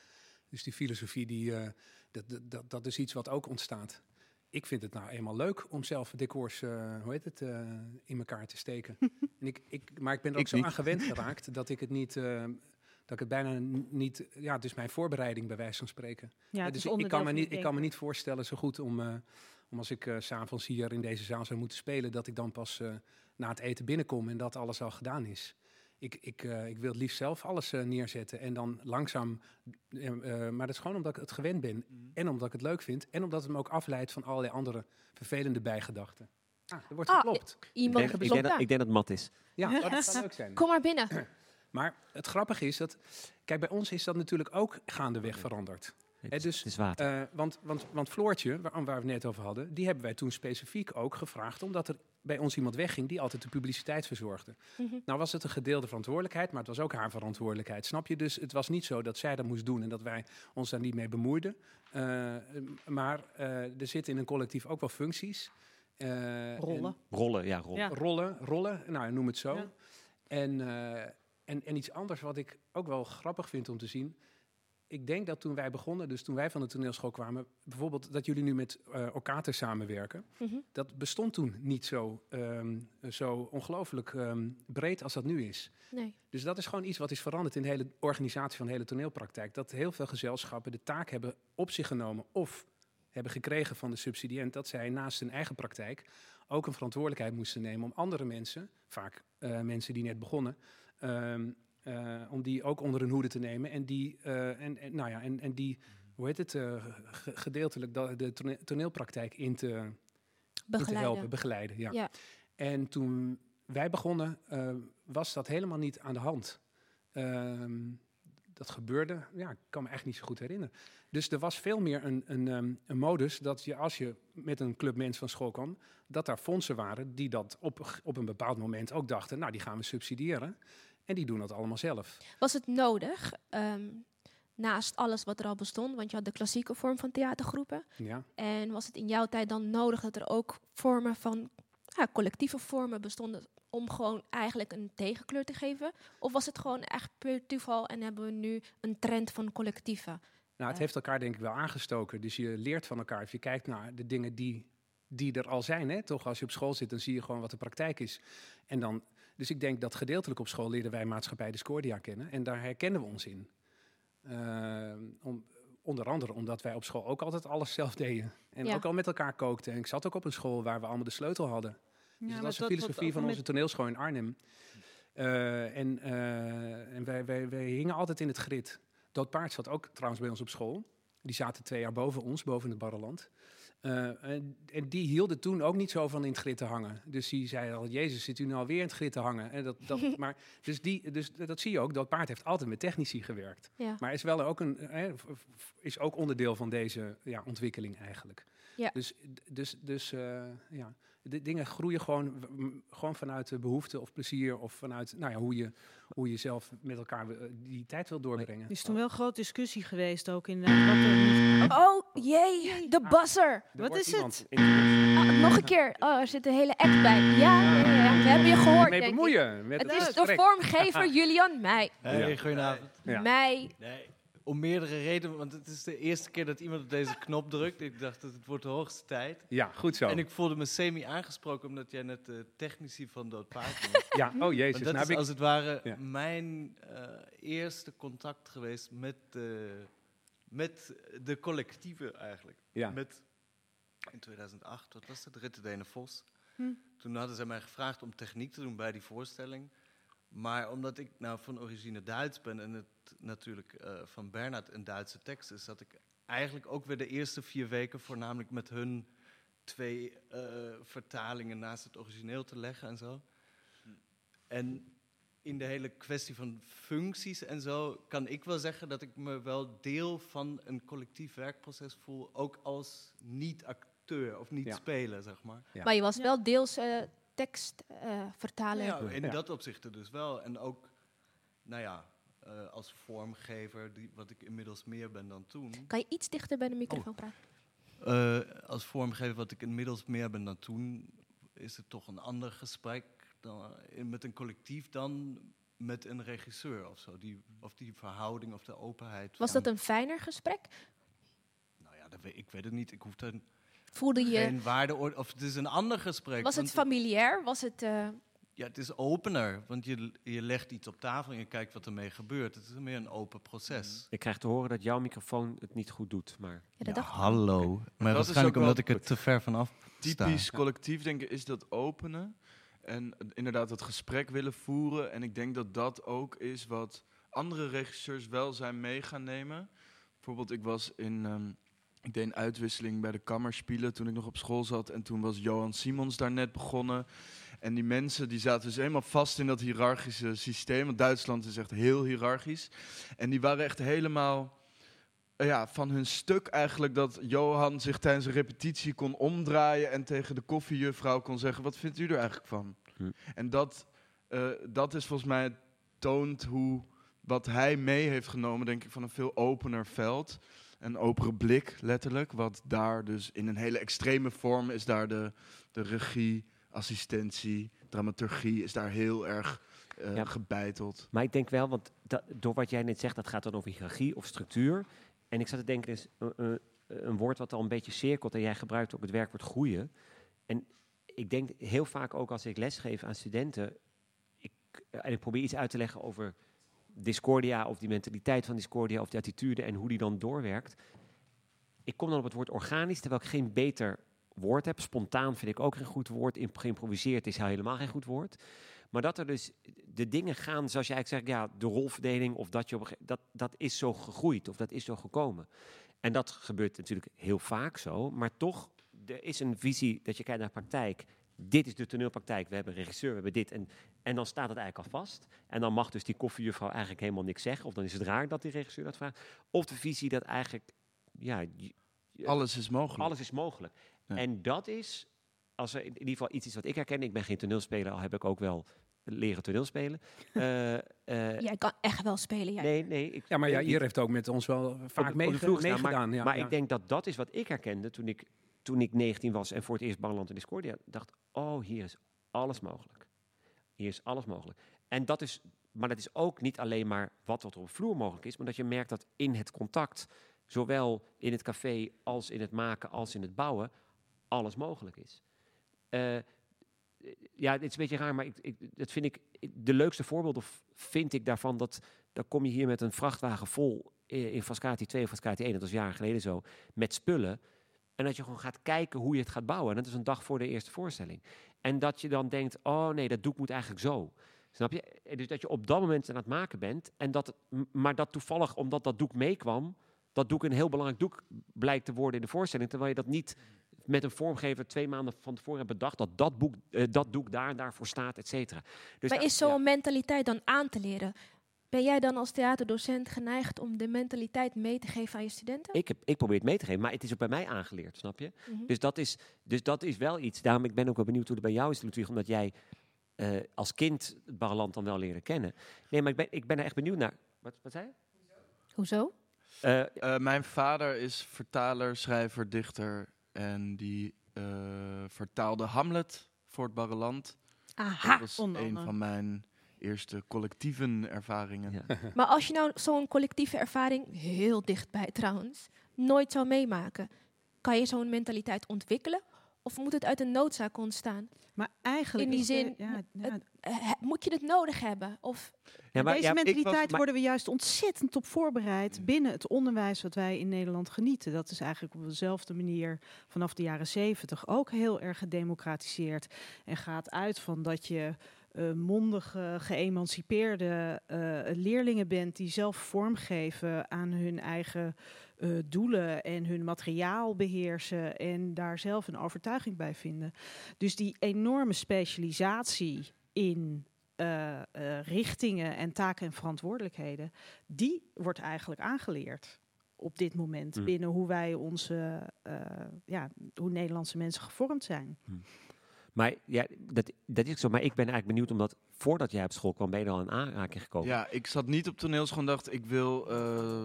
Dus die filosofie, die, eh, dat, dat- dat, is iets wat ook ontstaat. Ik vind het nou eenmaal leuk om zelf decors, eh, hoe heet het, eh, in elkaar te steken. en ik, ik, maar ik ben er ook
Ik
zo
niet.
aan gewend geraakt dat ik het niet, dat ik het bijna niet, ja, het is mijn voorbereiding bij wijze van spreken.
Ja,
dus ik, kan me niet, ik kan me niet voorstellen zo goed om, om als ik eh, s s'avonds hier in deze zaal zou moeten spelen, dat ik dan pas eh, na het eten binnenkom en dat alles al gedaan is. Ik, ik, eh, ik wil het liefst zelf alles eh, neerzetten en dan langzaam. maar dat is gewoon omdat ik het gewend ben. En omdat ik het leuk vind. En omdat het me ook afleidt van allerlei andere vervelende bijgedachten. Ah, er wordt
Ah,
geklopt.
Ik
iemand
denk, ik,
klopt
denk dat, ik denk dat het mat is.
Ja, oh, dat zou leuk zijn.
Kom maar binnen.
Maar het grappige is dat. Kijk, bij ons is dat natuurlijk ook gaandeweg veranderd.
Het,
dus,
het is water.
Eh, want, want, want Floortje, waar, waar we het net over hadden, die hebben wij toen specifiek ook gevraagd, omdat er bij ons iemand wegging die altijd de publiciteit verzorgde.
Mhm.
Nou was het een gedeelde verantwoordelijkheid, maar het was ook haar verantwoordelijkheid, snap je? Dus het was niet zo dat zij dat moest doen en dat wij ons daar niet mee bemoeiden. Eh, maar eh, er zitten in een collectief ook wel functies. Eh,
Rollen.
rollen, ja, rollen.
Ja.
rollen, rollen, nou noem het zo.
Ja.
En, eh, en, en iets anders wat ik ook wel grappig vind om te zien. Ik denk dat toen wij begonnen, dus toen wij van de toneelschool kwamen, bijvoorbeeld dat jullie nu met Okater samenwerken,
Mhm.
dat bestond toen niet zo, ehm, zo ongelooflijk ehm, breed als dat nu is.
Nee.
Dus dat is gewoon iets wat is veranderd in de hele organisatie van de hele toneelpraktijk. Dat heel veel gezelschappen de taak hebben op zich genomen of hebben gekregen van de subsidiënt dat zij naast hun eigen praktijk ook een verantwoordelijkheid moesten nemen om andere mensen, vaak eh, mensen die net begonnen. ehm, eh, om die ook onder hun hoede te nemen. En die, eh, en, en, nou ja, en, en die hoe heet het, ge- gedeeltelijk de tone- toneelpraktijk in te, in te helpen, begeleiden. Ja.
Ja.
En toen wij begonnen, was dat helemaal niet aan de hand. Ehm, dat gebeurde, ja, ik kan me echt niet zo goed herinneren. Dus er was veel meer een, een, ehm, een modus dat je als je met een club mensen van school kwam, dat daar fondsen waren die dat op, op een bepaald moment ook dachten, nou die gaan we subsidiëren. En die doen dat allemaal zelf.
Was het nodig, ehm, naast alles wat er al bestond, want je had de klassieke vorm van theatergroepen.
Ja.
En was het in jouw tijd dan nodig dat er ook vormen van ja, collectieve vormen bestonden om gewoon eigenlijk een tegenkleur te geven? Of was het gewoon echt puur toeval en hebben we nu een trend van collectieven?
Nou, het heeft elkaar denk ik wel aangestoken. Dus je leert van elkaar. Als je kijkt naar de dingen die, die er al zijn, hè, toch? Als je op school zit, dan zie je gewoon wat de praktijk is. En dan, dus ik denk dat gedeeltelijk op school leerden wij maatschappij Discordia kennen. En daar herkennen we ons in. Eh, om, onder andere omdat wij op school ook altijd alles zelf deden. En
Ja.
ook al met elkaar kookten. En ik zat ook op een school waar we allemaal de sleutel hadden. Dus
Ja,
dat was de filosofie van onze
met-
toneelschool in Arnhem. Eh, en eh, en wij, wij, wij hingen altijd in het grid. Dat paard zat ook trouwens bij ons op school. Die zaten twee jaar boven ons, boven het Barreland. Eh, en, en die hielden toen ook niet zo van in het grid te hangen. Dus die zei al, Jezus, zit u nou alweer in het grid te hangen? En dat, dat, maar, dus, die, dus dat zie je ook, dat paard heeft altijd met technici gewerkt.
Ja.
Maar is wel ook, een, eh, v- is ook onderdeel van deze ja, ontwikkeling eigenlijk.
Ja.
Dus, dus, dus eh, ja, de dingen groeien gewoon, gewoon vanuit de behoefte of plezier... of vanuit nou ja, hoe, je, hoe je zelf met elkaar eh, die tijd wil doorbrengen.
Er is toen wel een grote discussie geweest ook er niet...
Oh jee, de basser!
Er
Wat is het?
in
Ah, nog een keer. Oh, er zit een hele act bij. Ja, ja, ja, ja. we hebben je gehoord.
mee bemoeien. Met
Het
het
is de vormgever Julian Meij.
Hey, goedenavond.
Ja.
Meij.
Nee, om meerdere redenen, want het is de eerste keer dat iemand op deze knop drukt. Ik dacht dat het wordt de hoogste tijd.
Ja, goed zo.
En ik voelde me semi aangesproken omdat jij net de technici van Dood Paard bent.
Ja, oh jezus.
Want dat
nou
is
heb ik-
als het ware
Ja.
mijn eh, eerste contact geweest met de, met de collectieve eigenlijk.
Ja.
Met, in 2008, wat was het, Ritte Dene Vos.
Hm.
Toen hadden zij mij gevraagd om techniek te doen bij die voorstelling. Maar omdat ik nou van origine Duits ben en het natuurlijk eh, van Bernhard een Duitse tekst is, zat ik eigenlijk ook weer de eerste vier weken voornamelijk met hun twee eh, vertalingen naast het origineel te leggen en zo. En in de hele kwestie van functies en zo kan ik wel zeggen dat ik me wel deel van een collectief werkproces voel, ook als niet-acteur of niet
Ja.
speler, zeg maar.
Ja.
Maar je was wel deels eh tekstvertaler.
Ja, in
Ja.
dat opzicht dus wel. En ook, nou ja, eh, als vormgever, die, wat ik inmiddels meer ben dan toen.
Kan je iets dichter bij de microfoon praten?
Eh, als vormgever, wat ik inmiddels meer ben dan toen, is het toch een ander gesprek dan, met een collectief dan met een regisseur of zo. Die, of die verhouding of de openheid.
Was dat een fijner gesprek?
Nou ja, dat weet, ik weet het niet. Ik hoef daar
Voelde je...
geen waarde... Of het is een ander gesprek.
Was het familiair? Was het... eh,
Ja, het is opener, want je, je legt iets op tafel en je kijkt wat ermee gebeurt. Het is meer een open proces.
Ik krijg te horen dat jouw microfoon het niet goed doet. Maar
ja, dat dacht ik.
hallo. Maar
is
waarschijnlijk
ook wel
omdat ik het te ver vanaf sta.
Typisch collectief denken is dat openen. En inderdaad het gesprek willen voeren. En ik denk dat dat ook is wat andere regisseurs wel zijn mee gaan nemen. Bijvoorbeeld, ik was in. ehm, ik deed een uitwisseling bij de Kammerspielen toen ik nog op school zat. En toen was Johan Simons daar net begonnen. En die mensen die zaten dus helemaal vast in dat hiërarchische systeem. Want Duitsland is echt heel hiërarchisch. En die waren echt helemaal eh, ja, van hun stuk eigenlijk dat Johan zich tijdens een repetitie kon omdraaien en tegen de koffiejuffrouw kon zeggen: Wat vindt u er eigenlijk van?
Hm.
En dat, eh, dat is volgens mij toont hoe wat hij mee heeft genomen, denk ik, van een veel opener veld. Een opere blik, letterlijk. Wat daar dus in een hele extreme vorm is daar de, de regie, assistentie, dramaturgie is daar heel erg eh,
Ja.
gebeiteld.
Maar ik denk wel, want dat, door wat jij net zegt, dat gaat dan over hiërarchie of structuur. En ik zat te denken, is een, een woord wat al een beetje cirkelt en jij gebruikt ook het werkwoord groeien. En ik denk heel vaak ook als ik lesgeef aan studenten, ik, en ik probeer iets uit te leggen over discordia of die mentaliteit van discordia of die attitude en hoe die dan doorwerkt. Ik kom dan op het woord organisch, terwijl ik geen beter woord heb. Spontaan vind ik ook geen goed woord. Geïmproviseerd is helemaal geen goed woord. Maar dat er dus de dingen gaan zoals eigenlijk zegt, ja, de rolverdeling of dat je op dat, dat is zo gegroeid of dat is zo gekomen. En dat gebeurt natuurlijk heel vaak zo, maar toch, er is een visie dat je kijkt naar praktijk. Dit is de toneelpraktijk, we hebben een regisseur, we hebben dit. En, en dan staat het eigenlijk al vast. En dan mag dus die koffiejuffrouw eigenlijk helemaal niks zeggen. Of dan is het raar dat die regisseur dat vraagt. Of de visie dat eigenlijk, ja...
Alles is mogelijk.
Alles is mogelijk.
Ja.
En dat is, als er in ieder geval iets is wat ik herken. Ik ben geen toneelspeler, al heb ik ook wel leren toneelspelen. Eh, eh,
Jij kan echt wel spelen. Jij.
Nee, nee. Ik,
Ja, maar ja,
ik-
hier heeft ook met ons wel
op
vaak
op vloer staan.
meegedaan.
Maar,
ja,
maar
ja.
ik denk dat dat is wat ik herkende toen ik, toen ik 19 was en voor het eerst Barland en Discordia dacht, oh, hier is alles mogelijk. Hier is alles mogelijk. En dat is, maar dat is ook niet alleen maar wat er op vloer mogelijk is, maar dat je merkt dat in het contact, zowel in het café als in het maken als in het bouwen, alles mogelijk is. Eh, ja, het is een beetje raar, maar ik, ik, dat vind ik de leukste voorbeelden vind ik daarvan dat dan kom je hier met een vrachtwagen vol i- in Frascati 2 of Frascati 1, dat was jaren geleden zo, met spullen. En dat je gewoon gaat kijken hoe je het gaat bouwen. En dat is een dag voor de eerste voorstelling. En dat je dan denkt, oh nee, dat doek moet eigenlijk zo. Snap je? Eh, Dus dat je op dat moment aan het maken bent. En dat, maar dat toevallig, omdat dat doek meekwam, dat doek een heel belangrijk doek blijkt te worden in de voorstelling. Terwijl je dat niet met een vormgever twee maanden van tevoren hebt bedacht. Dat dat, boek, eh, dat doek daar en daarvoor staat, et cetera. Dus
maar is zo'n mentaliteit dan aan te leren? Ben jij dan als theaterdocent geneigd om de mentaliteit mee te geven aan je studenten?
Ik, heb, ik probeer het mee te geven, maar het is ook bij mij aangeleerd, snap je?
Mhm.
Dus, dat is, dus dat is wel iets. Daarom ik ben ook wel benieuwd hoe het bij jou is, Ludwig, omdat jij eh, als kind het Barreland dan wel leren kennen. Nee, maar ik ben, ik ben er echt benieuwd naar. Wat, wat zei je?
Hoezo?
Eh,
Eh, mijn vader is vertaler, schrijver, dichter. En die eh, vertaalde Hamlet voor het Barreland.
Aha,
Dat was
onder
een
andere.
van mijn eerste collectieven ervaringen.
Maar als je nou zo'n collectieve ervaring, heel dichtbij trouwens, nooit zou meemaken, kan je zo'n mentaliteit ontwikkelen? Of moet het uit een noodzaak ontstaan?
Maar eigenlijk
In die
de-
zin,
ja, ja,
het- eh, moet je het nodig hebben? Of
Ja, maar-
deze
ja, ik was-
mentaliteit
maar-
worden we juist ontzettend op voorbereid binnen het onderwijs wat wij in Nederland genieten. Dat is eigenlijk op dezelfde manier vanaf de jaren zeventig ook heel erg gedemocratiseerd. En gaat uit van dat je eh, mondige, geëmancipeerde eh, leerlingen bent die zelf vormgeven aan hun eigen eh, doelen en hun materiaal beheersen en daar zelf een overtuiging bij vinden. Dus die enorme specialisatie in eh, eh, richtingen en taken en verantwoordelijkheden, die wordt eigenlijk aangeleerd op dit moment
Hmm.
binnen hoe wij onze, eh, ja, hoe Nederlandse mensen gevormd zijn.
Maar ja, dat, dat is zo. Maar ik ben eigenlijk benieuwd, omdat voordat jij op school kwam, ben je al in aanraking gekomen.
Ja, ik zat niet op toneelschool en dacht, ik wil eh,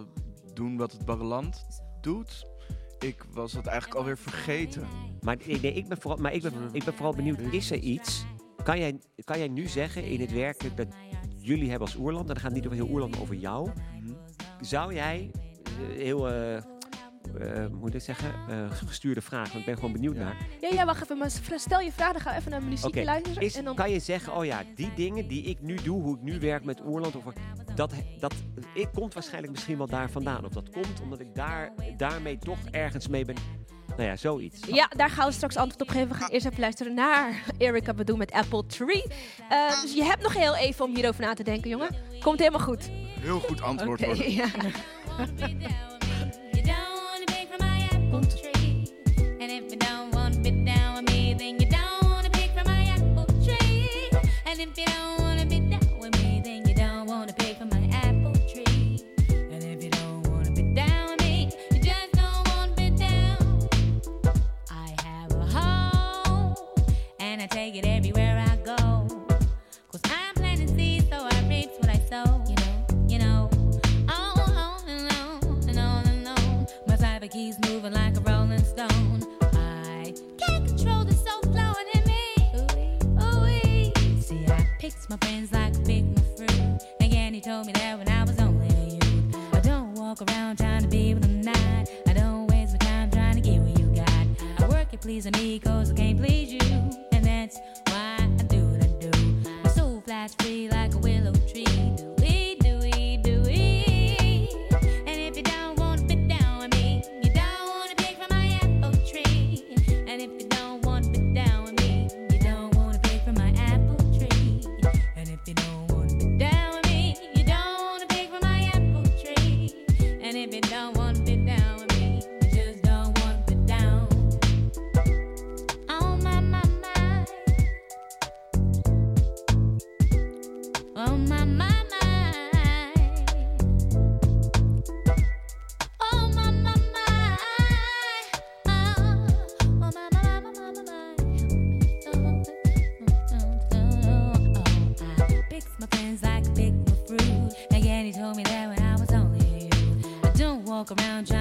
doen wat het Barreland doet. Ik was dat eigenlijk alweer vergeten.
Maar, nee, nee, ik, ben vooral, maar ik, ben, ik ben vooral benieuwd, is er iets... Kan jij, kan jij nu zeggen in het werk dat jullie hebben als Oerland... en dan gaat het niet over heel Oerland, maar over jou... Zou jij eh, heel... eh, eh, hoe moet ik zeggen? Eh, gestuurde vraag, want ik ben gewoon benieuwd naar.
Ja, ja, wacht even. Maar stel je vraag, dan gaan we even naar muziek
Oké,
luisteren.
is-
en dan...
kan je zeggen, oh ja, die dingen die ik nu doe, hoe ik nu werk met Oerland, of, dat, dat ik komt waarschijnlijk misschien wel daar vandaan. Of dat komt omdat ik daar, daarmee toch ergens mee ben. Nou ja, zoiets.
Ja, daar gaan we straks antwoord op geven. We gaan eerst even luisteren naar Erika Badu met Apple Tree. Eh, dus je hebt nog heel even om hierover na te denken, jongen. Komt helemaal goed.
Heel goed antwoord worden.
ja.
apple. And if you Me cause I can't please you. And that's why I do what I do. My soul flies free like a willow walk around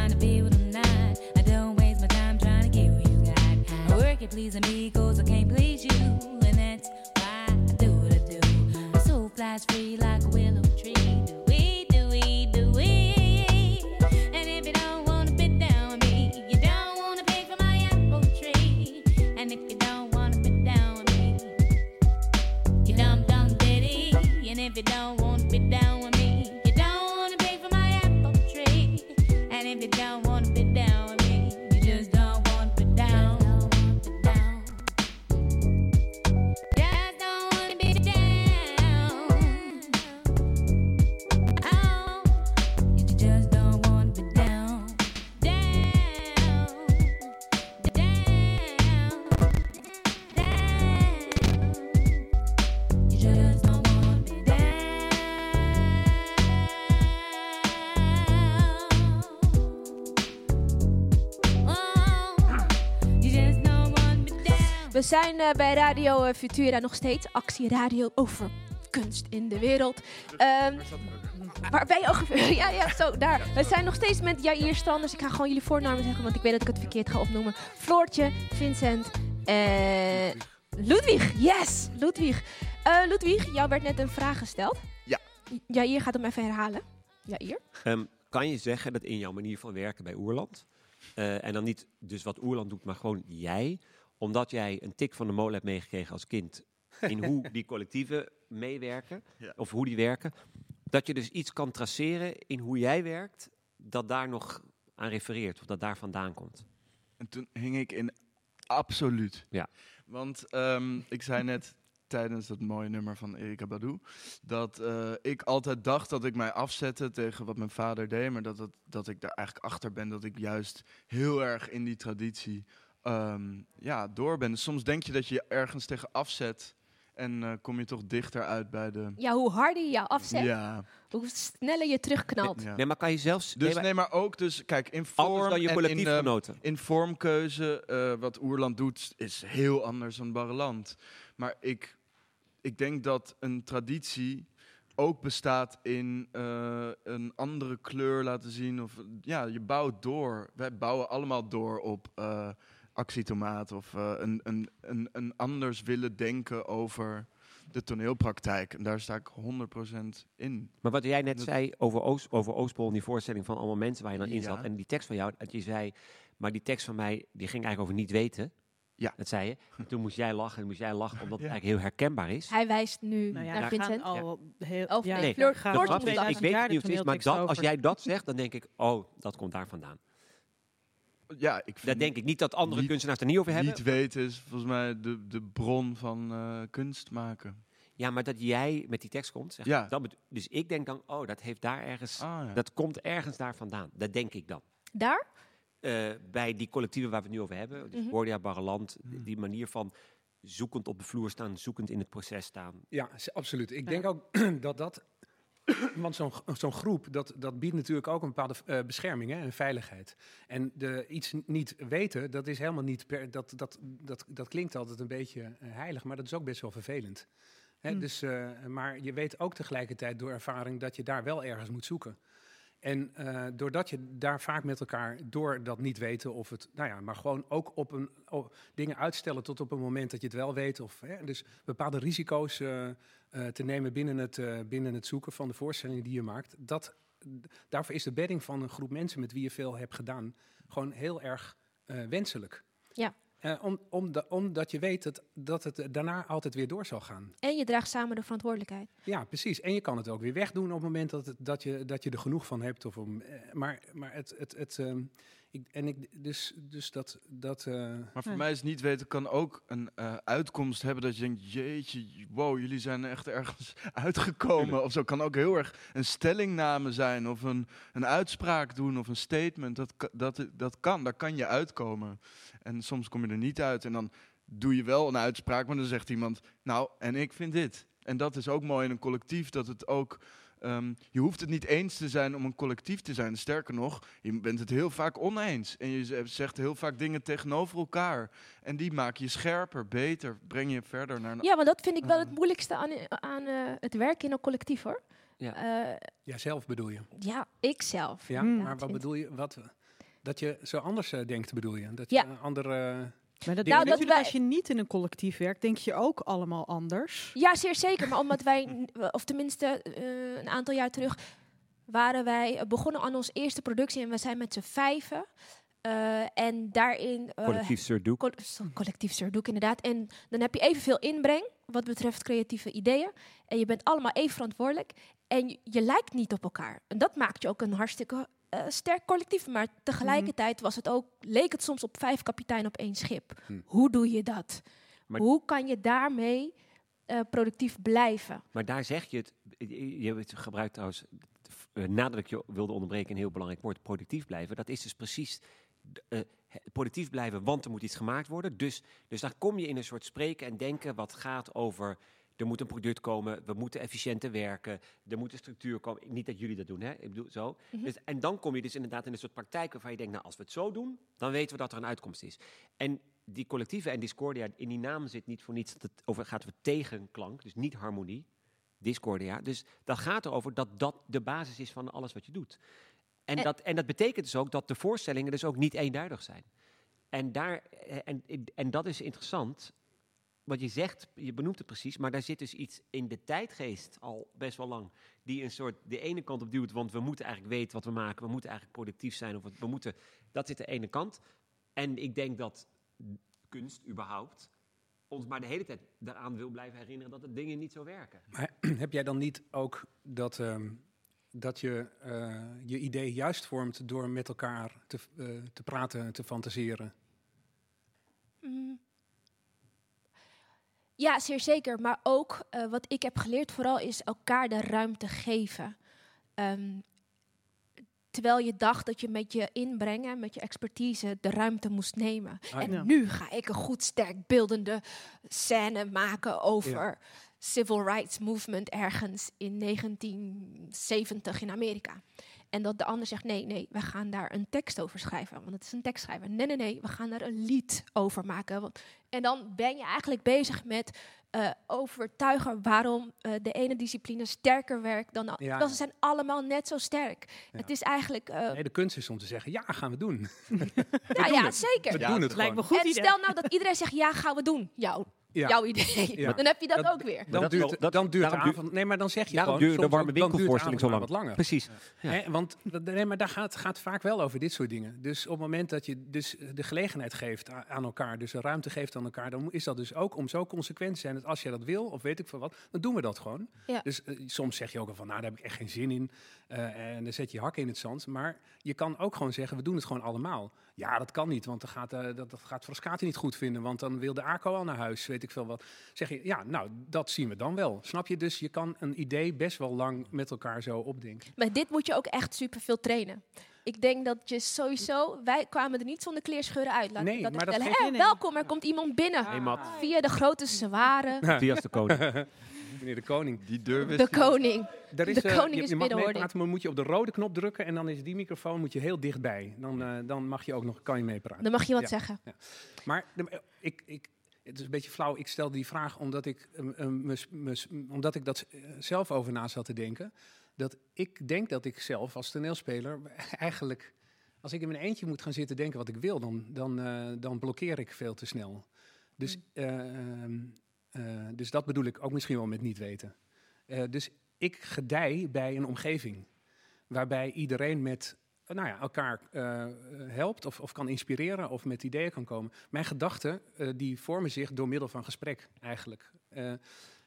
We
zijn eh, bij Radio eh, Futura nog steeds. Actie Radio over kunst in de wereld. Ehm, waar ben je ongeveer? ja, ja, zo, daar. We zijn nog steeds met Jair Standers. Ik ga gewoon jullie voornamen zeggen, want ik weet dat ik het verkeerd ga opnoemen. Floortje, Vincent en Ludwig. Yes, Ludwig. Eh Ludwig, jou werd net een vraag gesteld.
Ja.
Jair gaat hem even herhalen. Jair?
Ehm, kan je zeggen dat in jouw manier van werken bij Oerland, eh, en dan niet dus wat Oerland doet, maar gewoon jij, omdat jij een tik van de molen hebt meegekregen als kind in hoe die collectieven meewerken,
Ja.
of hoe die werken, dat je dus iets kan traceren in hoe jij werkt, dat daar nog aan refereert, of dat daar vandaan komt.
En toen hing ik in absoluut.
Ja.
Want ehm, ik zei net tijdens dat mooie nummer van Erika Badu, dat eh, ik altijd dacht dat ik mij afzette tegen wat mijn vader deed, maar dat, het, dat ik daar eigenlijk achter ben dat ik juist heel erg in die traditie ehm, ja, door ben. Soms denk je dat je je ergens tegen afzet en eh, kom je toch dichter uit bij de...
Ja, hoe harder je jou afzet,
Ja.
hoe sneller je terugknalt.
Ja.
Nee, maar kan je zelfs...
Dus
nee,
nee,
maar-
ook dus, kijk, in vorm
dan je
en in, eh, in vormkeuze, eh, wat Oerland doet, is heel anders dan Barreland. Maar ik, ik denk dat een traditie ook bestaat in eh, een andere kleur laten zien. Of, ja, je bouwt door. Wij bouwen allemaal door op eh actietomaat of eh, een, een, een, een anders willen denken over de toneelpraktijk. En daar sta ik 100% in.
Maar wat jij net
Dat-
zei over, Oost, over Oostpol en die voorstelling van allemaal mensen waar je dan in
Ja.
zat. En die tekst van jou, dat je zei, maar die tekst van mij, die ging eigenlijk over niet weten.
Ja.
Dat zei je. En toen moest jij lachen en moest jij lachen, omdat het
Ja.
eigenlijk heel herkenbaar is.
Hij wijst nu
Nou ja,
naar Vincent.
al heel...
Of
ja,
nee,
Nee,
moet
ik weet niet of het is, maar dat, als jij dat zegt, dan denk ik, oh, dat komt daar vandaan.
Ja, ik vind
Dat denk ik niet dat andere
niet-
kunstenaars er niet over hebben.
Niet weten is volgens mij de, de bron van eh, kunst maken.
Ja, maar dat jij met die tekst komt. Zeg,
Ja.
dus ik denk dan, oh, dat heeft daar ergens,
Ah, ja.
dat komt ergens daar vandaan. Dat denk ik dan.
Daar?
Eh, bij die collectieven waar we het nu over hebben, dus Barreland,
Hmm.
die manier van zoekend op de vloer staan, zoekend in het proces staan.
Ja, absoluut. Ik denk ook dat dat... Want zo'n zo'n groep, dat, dat biedt natuurlijk ook een bepaalde eh, bescherming hè, en veiligheid. En de, iets niet weten, dat is helemaal niet... Per, dat, dat, dat, dat klinkt altijd een beetje eh, heilig, maar dat is ook best wel vervelend. Hè,
Hm.
dus, eh, maar je weet ook tegelijkertijd door ervaring dat je daar wel ergens moet zoeken. En eh, doordat je daar vaak met elkaar door dat niet weten of het, nou ja, maar gewoon ook op een dingen uitstellen tot op een moment dat je het wel weet. Of hè, dus bepaalde risico's eh, eh, te nemen binnen het, binnen het zoeken van de voorstellingen die je maakt. Dat, daarvoor is de bedding van een groep mensen met wie je veel hebt gedaan gewoon heel erg wenselijk.
Ja.
Eh, om, om de- omdat je weet dat, dat het daarna altijd weer door zal gaan.
En je draagt samen de verantwoordelijkheid.
Ja, precies. En je kan het ook weer wegdoen op het moment dat, het, dat, je, dat je er genoeg van hebt. Of om, eh, maar, maar het. het, het ehm, ik, en ik, dus, dus dat. dat eh,
Maar voor mij is niet weten kan ook een eh, uitkomst hebben dat je denkt, jeetje, wow, jullie zijn echt ergens uitgekomen. Of zo kan ook heel erg een stellingname zijn of een, een uitspraak doen of een statement. Dat, dat, dat kan, daar kan je uitkomen. En soms kom je er niet uit en dan doe je wel een uitspraak, maar dan zegt iemand, nou, en ik vind dit. En dat is ook mooi in een collectief, dat het ook... ehm, je hoeft het niet eens te zijn om een collectief te zijn. Sterker nog, je bent het heel vaak oneens. En je zegt heel vaak dingen tegenover elkaar. En die maken je scherper, beter, breng je verder naar een...
Ja, maar dat vind ik wel het moeilijkste aan, aan eh, het werken in een collectief hoor.
Ja.
Eh,
Ja, zelf bedoel je.
ja ik zelf.
Ja, maar wat bedoel je? Wat, dat je zo anders eh, denkt, bedoel je? Dat
Ja.
je een andere...
Maar dat
Nou, dat wij-
als je niet in een collectief werkt, denk je ook allemaal anders.
Ja, zeer zeker. Maar omdat wij, of tenminste eh, een aantal jaar terug, waren wij eh, begonnen aan onze eerste productie. En we zijn met z'n vijven. Eh, en daarin... eh,
Collectief
so- collectief Duke, inderdaad. En dan heb je evenveel inbreng wat betreft creatieve ideeën. En je bent allemaal even verantwoordelijk. En je, je lijkt niet op elkaar. En dat maakt je ook een hartstikke eh, sterk collectief. Maar tegelijkertijd was het ook, leek het soms op vijf kapitein op één schip.
Hm.
Hoe doe je dat?
Maar-
Hoe kan je daarmee eh, productief blijven?
Maar daar zeg je het, je gebruikt trouwens, eh, nadat ik je wilde onderbreken, een heel belangrijk woord, productief blijven. Dat is dus precies productief blijven, want er moet iets gemaakt worden. Dus, dus daar kom je in een soort spreken en denken wat gaat over, er moet een product komen, we moeten efficiënter werken, er moet een structuur komen. Niet dat jullie dat doen, hè? Ik bedoel zo.
Mhm.
dus, en dan kom je dus inderdaad in een soort praktijk waarvan je denkt, nou als we het zo doen, dan weten we dat er een uitkomst is. En die collectieve en discordia, in die naam zit niet voor niets dat het over gaat over tegenklank, dus niet harmonie. Discordia. Dus dat gaat erover dat dat de basis is van alles wat je doet. En,
En-
dat, en dat betekent dus ook dat de voorstellingen dus ook niet eenduidig zijn. En, daar, eh, en, en dat is interessant. Wat je zegt, je benoemt het precies, maar daar zit dus iets in de tijdgeest al best wel lang. Die een soort de ene kant op duwt, want we moeten eigenlijk weten wat we maken. We moeten eigenlijk productief zijn. Of we moeten, dat zit de ene kant. En ik denk dat kunst überhaupt ons maar de hele tijd daaraan wil blijven herinneren dat de dingen niet zo werken.
Maar heb jij dan niet ook dat, ehm, dat je eh, je idee juist vormt door met elkaar te, eh, te praten, te fantaseren?
Mm. Ja, zeer zeker. Maar ook eh, wat ik heb geleerd vooral is elkaar de ruimte geven. Ehm, terwijl je dacht dat je met je inbrengen, met je expertise, de ruimte moest nemen.
Ah,
en
ja.
nu ga ik een goed sterk beeldende scène maken over civil rights movement ergens in 1970 in Amerika. En dat de ander zegt, nee, nee, we gaan daar een tekst over schrijven. Want het is een tekstschrijver. Nee, nee, nee, we gaan daar een lied over maken. Want, en dan ben je eigenlijk bezig met eh, overtuigen waarom eh, de ene discipline sterker werkt dan de andere.
Ja.
Ze zijn allemaal net zo sterk.
Ja.
Het is eigenlijk... eh,
Nee, de kunst is om te zeggen, ja, gaan we doen.
ja, ja, zeker.
We doen het gewoon.
en stel nou dat iedereen zegt, ja, gaan we doen. Jouw,
Ja.
jouw idee.
Ja.
Dan heb je dat,
Dat-
ook weer.
Dan
dat
duurt,
dat-
dan duurt de
duurt-
avond... Nee, maar dan zeg je
Daarom
gewoon...
duurde de warme
duurt de
winkelvoorstelling zo lang.
wat langer.
Precies. Ja.
Hè, want nee, maar daar gaat, gaat vaak wel over dit soort dingen. Dus op het moment dat je dus de gelegenheid geeft aan elkaar, dus een ruimte geeft aan elkaar, dan is dat dus ook om zo consequent te zijn dat als je dat wil, of weet ik veel wat, dan doen we dat gewoon.
Ja.
Dus eh, soms zeg je ook al van, nou, daar heb ik echt geen zin in. eh, en dan zet je je hakken in het zand. Maar je kan ook gewoon zeggen, we doen het gewoon allemaal. Ja, dat kan niet, want dan gaat, eh, dat, dat gaat Frascati niet goed vinden, want dan wil de ACO al naar huis, weet ik veel wat. Zeg je, ja, nou, dat zien we dan wel. Snap je? Dus je kan een idee best wel lang met elkaar zo opdenken.
Maar dit moet je ook echt super veel trainen. Ik denk dat je sowieso... Wij kwamen er niet zonder kleerscheuren uit. Laat ik
Nee,
dat
maar dat
welkom, er komt iemand binnen.
Hey, Matt.
Via de grote zware...
Matthias de Koning.
Meneer de Koning.
Die deur
De koning.
Er is,
de
eh,
koning
je,
is
je mag meepraten, maar moet je op de rode knop drukken en dan is die microfoon moet je heel dichtbij. Dan, eh, dan mag je ook nog, kan je meepraten.
Dan mag je wat
Ja,
zeggen.
ja. Maar de- ik, ik, het is een beetje flauw. Ik stel die vraag omdat ik, eh, omdat ik dat zelf over na zat te denken. Dat ik denk dat ik zelf als toneelspeler eigenlijk, als ik in mijn eentje moet gaan zitten denken wat ik wil, dan, dan, eh, dan blokkeer ik veel te snel. Dus, eh, eh, dus dat bedoel ik ook misschien wel met niet weten. Eh, dus ik gedij bij een omgeving waarbij iedereen met eh, nou ja, elkaar helpt of, of kan inspireren of met ideeën kan komen. Mijn gedachten die vormen zich door middel van gesprek eigenlijk.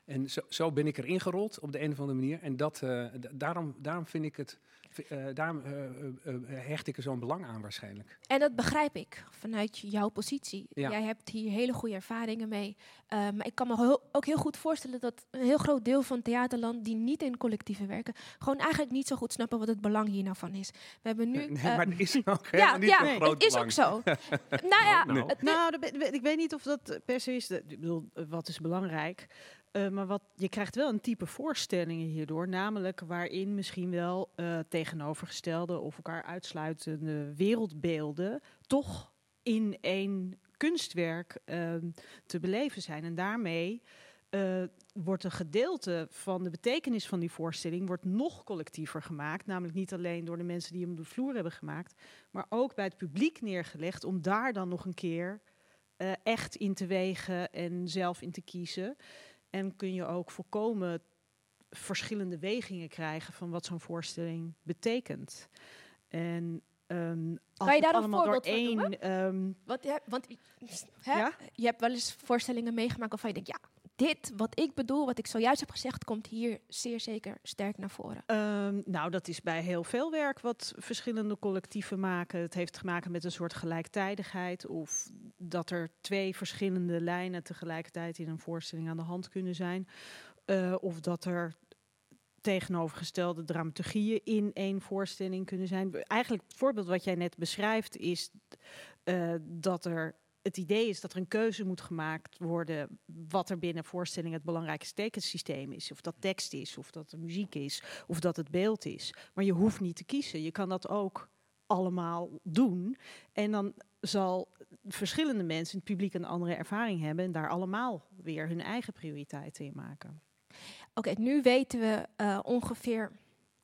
En zo, zo ben ik erin gerold op de een of andere manier. En dat, eh, daarom, daarom vind ik het, eh, daarom eh, hecht ik er zo'n belang aan waarschijnlijk.
En dat begrijp ik vanuit jouw positie.
Ja.
Jij hebt hier hele goede ervaringen mee. Maar ik kan me heel- ook heel goed voorstellen dat een heel groot deel van theaterland die niet in collectieven werken, gewoon eigenlijk niet zo goed snappen wat het belang hier nou van is. We hebben nu.
Nee, maar er is ook
ja,
niet
ja,
zo'n groot
het is ook zo. nou ja,
Nou.
Nou, dat ik weet niet of dat per se is. de- Ik bedoel, wat is belangrijk? Eh, maar wat, je krijgt wel een type voorstellingen hierdoor, namelijk waarin misschien wel eh, tegenovergestelde of elkaar uitsluitende wereldbeelden toch in één kunstwerk ehm, te beleven zijn. En daarmee eh, wordt een gedeelte van de betekenis van die voorstelling wordt nog collectiever gemaakt. Namelijk niet alleen door de mensen die hem op de vloer hebben gemaakt, maar ook bij het publiek neergelegd om daar dan nog een keer echt in te wegen en zelf in te kiezen. En kun je ook volkomen verschillende wegingen krijgen van wat zo'n voorstelling betekent. En ehm, als
Kan je daar een
allemaal door
voorbeeld van
één,
noemen?
ehm,
Want, ja, want hè,
Ja?
je hebt wel eens voorstellingen meegemaakt waarvan je denkt, ja, dit wat ik bedoel, wat ik zojuist heb gezegd, komt hier zeer zeker sterk naar voren.
Ehm, nou, dat is bij heel veel werk wat verschillende collectieven maken. Het heeft te maken met een soort gelijktijdigheid. Of dat er twee verschillende lijnen tegelijkertijd in een voorstelling aan de hand kunnen zijn. Eh, of dat er tegenovergestelde dramaturgieën in één voorstelling kunnen zijn. Eigenlijk het voorbeeld wat jij net beschrijft is eh, dat er het idee is dat er een keuze moet gemaakt worden wat er binnen voorstelling het belangrijkste tekensysteem is. Of dat tekst is, of dat er muziek is, of dat het beeld is. Maar je hoeft niet te kiezen. Je kan dat ook allemaal doen. En dan zal verschillende mensen in het publiek een andere ervaring hebben en daar allemaal weer hun eigen prioriteiten in maken.
Oké, nu weten we eh, ongeveer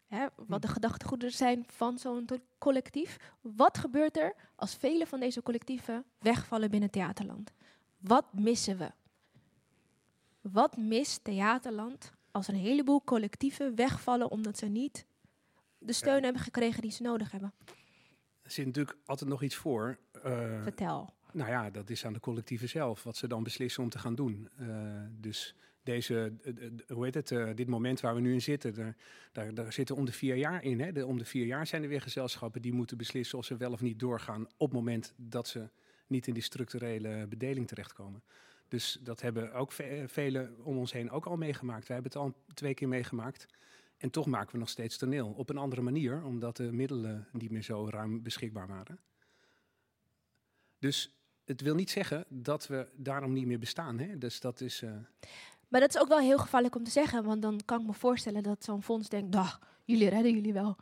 hè, wat de
Hm.
gedachtegoederen zijn van zo'n collectief. Wat gebeurt er als vele van deze collectieven wegvallen binnen Theaterland? Wat missen we? Wat mist Theaterland als een heleboel collectieven wegvallen omdat ze niet de steun hebben gekregen die ze nodig hebben?
Er zit natuurlijk altijd nog iets voor. eh,
Vertel.
Nou ja, dat is aan de collectieven zelf, wat ze dan beslissen om te gaan doen. Eh, dus deze, eh, eh, hoe heet het, dit moment waar we nu in zitten, daar, daar, zitten om de vier jaar in. Hè. De, om de vier jaar zijn er weer gezelschappen die moeten beslissen of ze wel of niet doorgaan op het moment dat ze niet in die structurele bedeling terechtkomen. Dus dat hebben ook ve- velen om ons heen ook al meegemaakt. Wij hebben het al twee keer meegemaakt. En toch maken we nog steeds toneel. Op een andere manier, omdat de middelen niet meer zo ruim beschikbaar waren. Dus het wil niet zeggen dat we daarom niet meer bestaan. Hè? Dus dat is. eh,
Maar dat is ook wel heel gevaarlijk om te zeggen, want dan kan ik me voorstellen dat zo'n fonds denkt, dag, jullie redden jullie wel.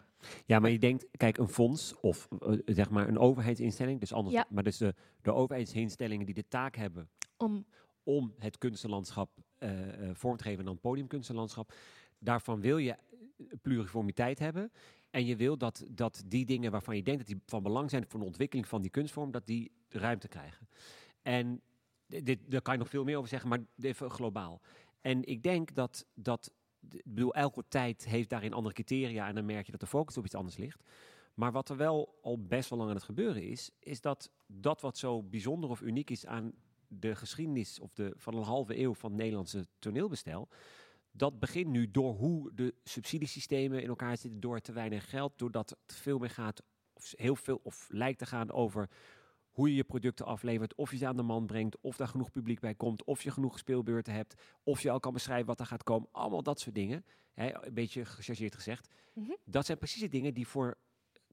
Ja, maar je denkt, kijk, een fonds of eh, zeg maar een overheidsinstelling, dus anders,
Ja.
maar dus de, de overheidsinstellingen die de taak hebben
Om
om het kunstenlandschap eh, eh, vorm te geven en dan podiumkunstenlandschap, daarvan wil je pluriformiteit hebben. En je wil dat, dat die dingen waarvan je denkt dat die van belang zijn voor de ontwikkeling van die kunstvorm, dat die ruimte krijgen. En dit, daar kan je nog veel meer over zeggen, maar even globaal. En ik denk dat, dat ik bedoel, elke tijd heeft daarin andere criteria en dan merk je dat de focus op iets anders ligt. Maar wat er wel al best wel lang aan het gebeuren is, is dat dat wat zo bijzonder of uniek is aan de geschiedenis of de, van een halve eeuw van het Nederlandse toneelbestel, dat begint nu door hoe de subsidiesystemen in elkaar zitten, door te weinig geld, doordat het veel meer gaat, of heel veel, of lijkt te gaan over hoe je je producten aflevert, of je ze aan de man brengt, of daar genoeg publiek bij komt, of je genoeg speelbeurten hebt, of je al kan beschrijven wat er gaat komen. Allemaal dat soort dingen, hè, een beetje gechargeerd gezegd.
Mhm.
Dat zijn precies de dingen die voor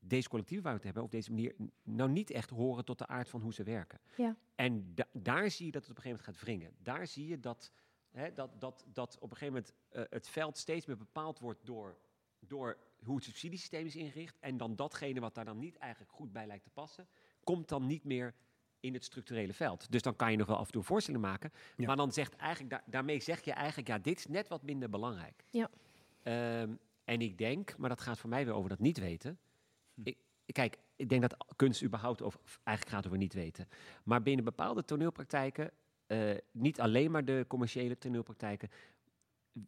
deze collectieven waar we het hebben, op deze manier, nou niet echt horen tot de aard van hoe ze werken.
Ja.
En da- daar zie je dat het op een gegeven moment gaat wringen. Daar zie je dat, hè, dat, dat, dat op een gegeven moment eh, het veld steeds meer bepaald wordt door, door hoe het subsidiesysteem is ingericht. En dan datgene wat daar dan niet eigenlijk goed bij lijkt te passen, komt dan niet meer in het structurele veld. Dus dan kan je nog wel af en toe een voorstelling maken.
Ja.
Maar dan zegt eigenlijk, daar- daarmee zeg je eigenlijk, ja, dit is net wat minder belangrijk.
Ja.
Ehm, en ik denk, maar dat gaat voor mij weer over dat niet weten. Ik, kijk, ik denk dat kunst überhaupt over, of eigenlijk gaat over niet weten. Maar binnen bepaalde toneelpraktijken, eh, niet alleen maar de commerciële toneelpraktijken,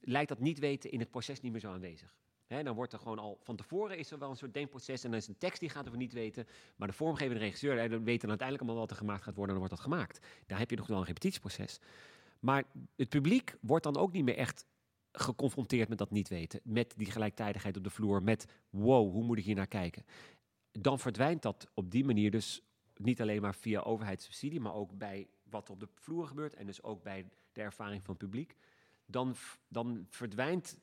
lijkt dat niet weten in het proces niet meer zo aanwezig. Dan wordt er gewoon al van tevoren is er wel een soort denkproces en dan is een tekst die gaat over niet weten. Maar de vormgevende regisseur, hè, dan weet dan uiteindelijk allemaal wat er gemaakt gaat worden en dan wordt dat gemaakt. Daar heb je nog wel een repetitieproces. Maar het publiek wordt dan ook niet meer echt geconfronteerd met dat niet weten. Met die gelijktijdigheid op de vloer. Met wow, hoe moet ik hier naar kijken? Dan verdwijnt dat op die manier dus niet alleen maar via overheidssubsidie, maar ook bij wat er op de vloer gebeurt en dus ook bij de ervaring van het publiek. Dan, dan verdwijnt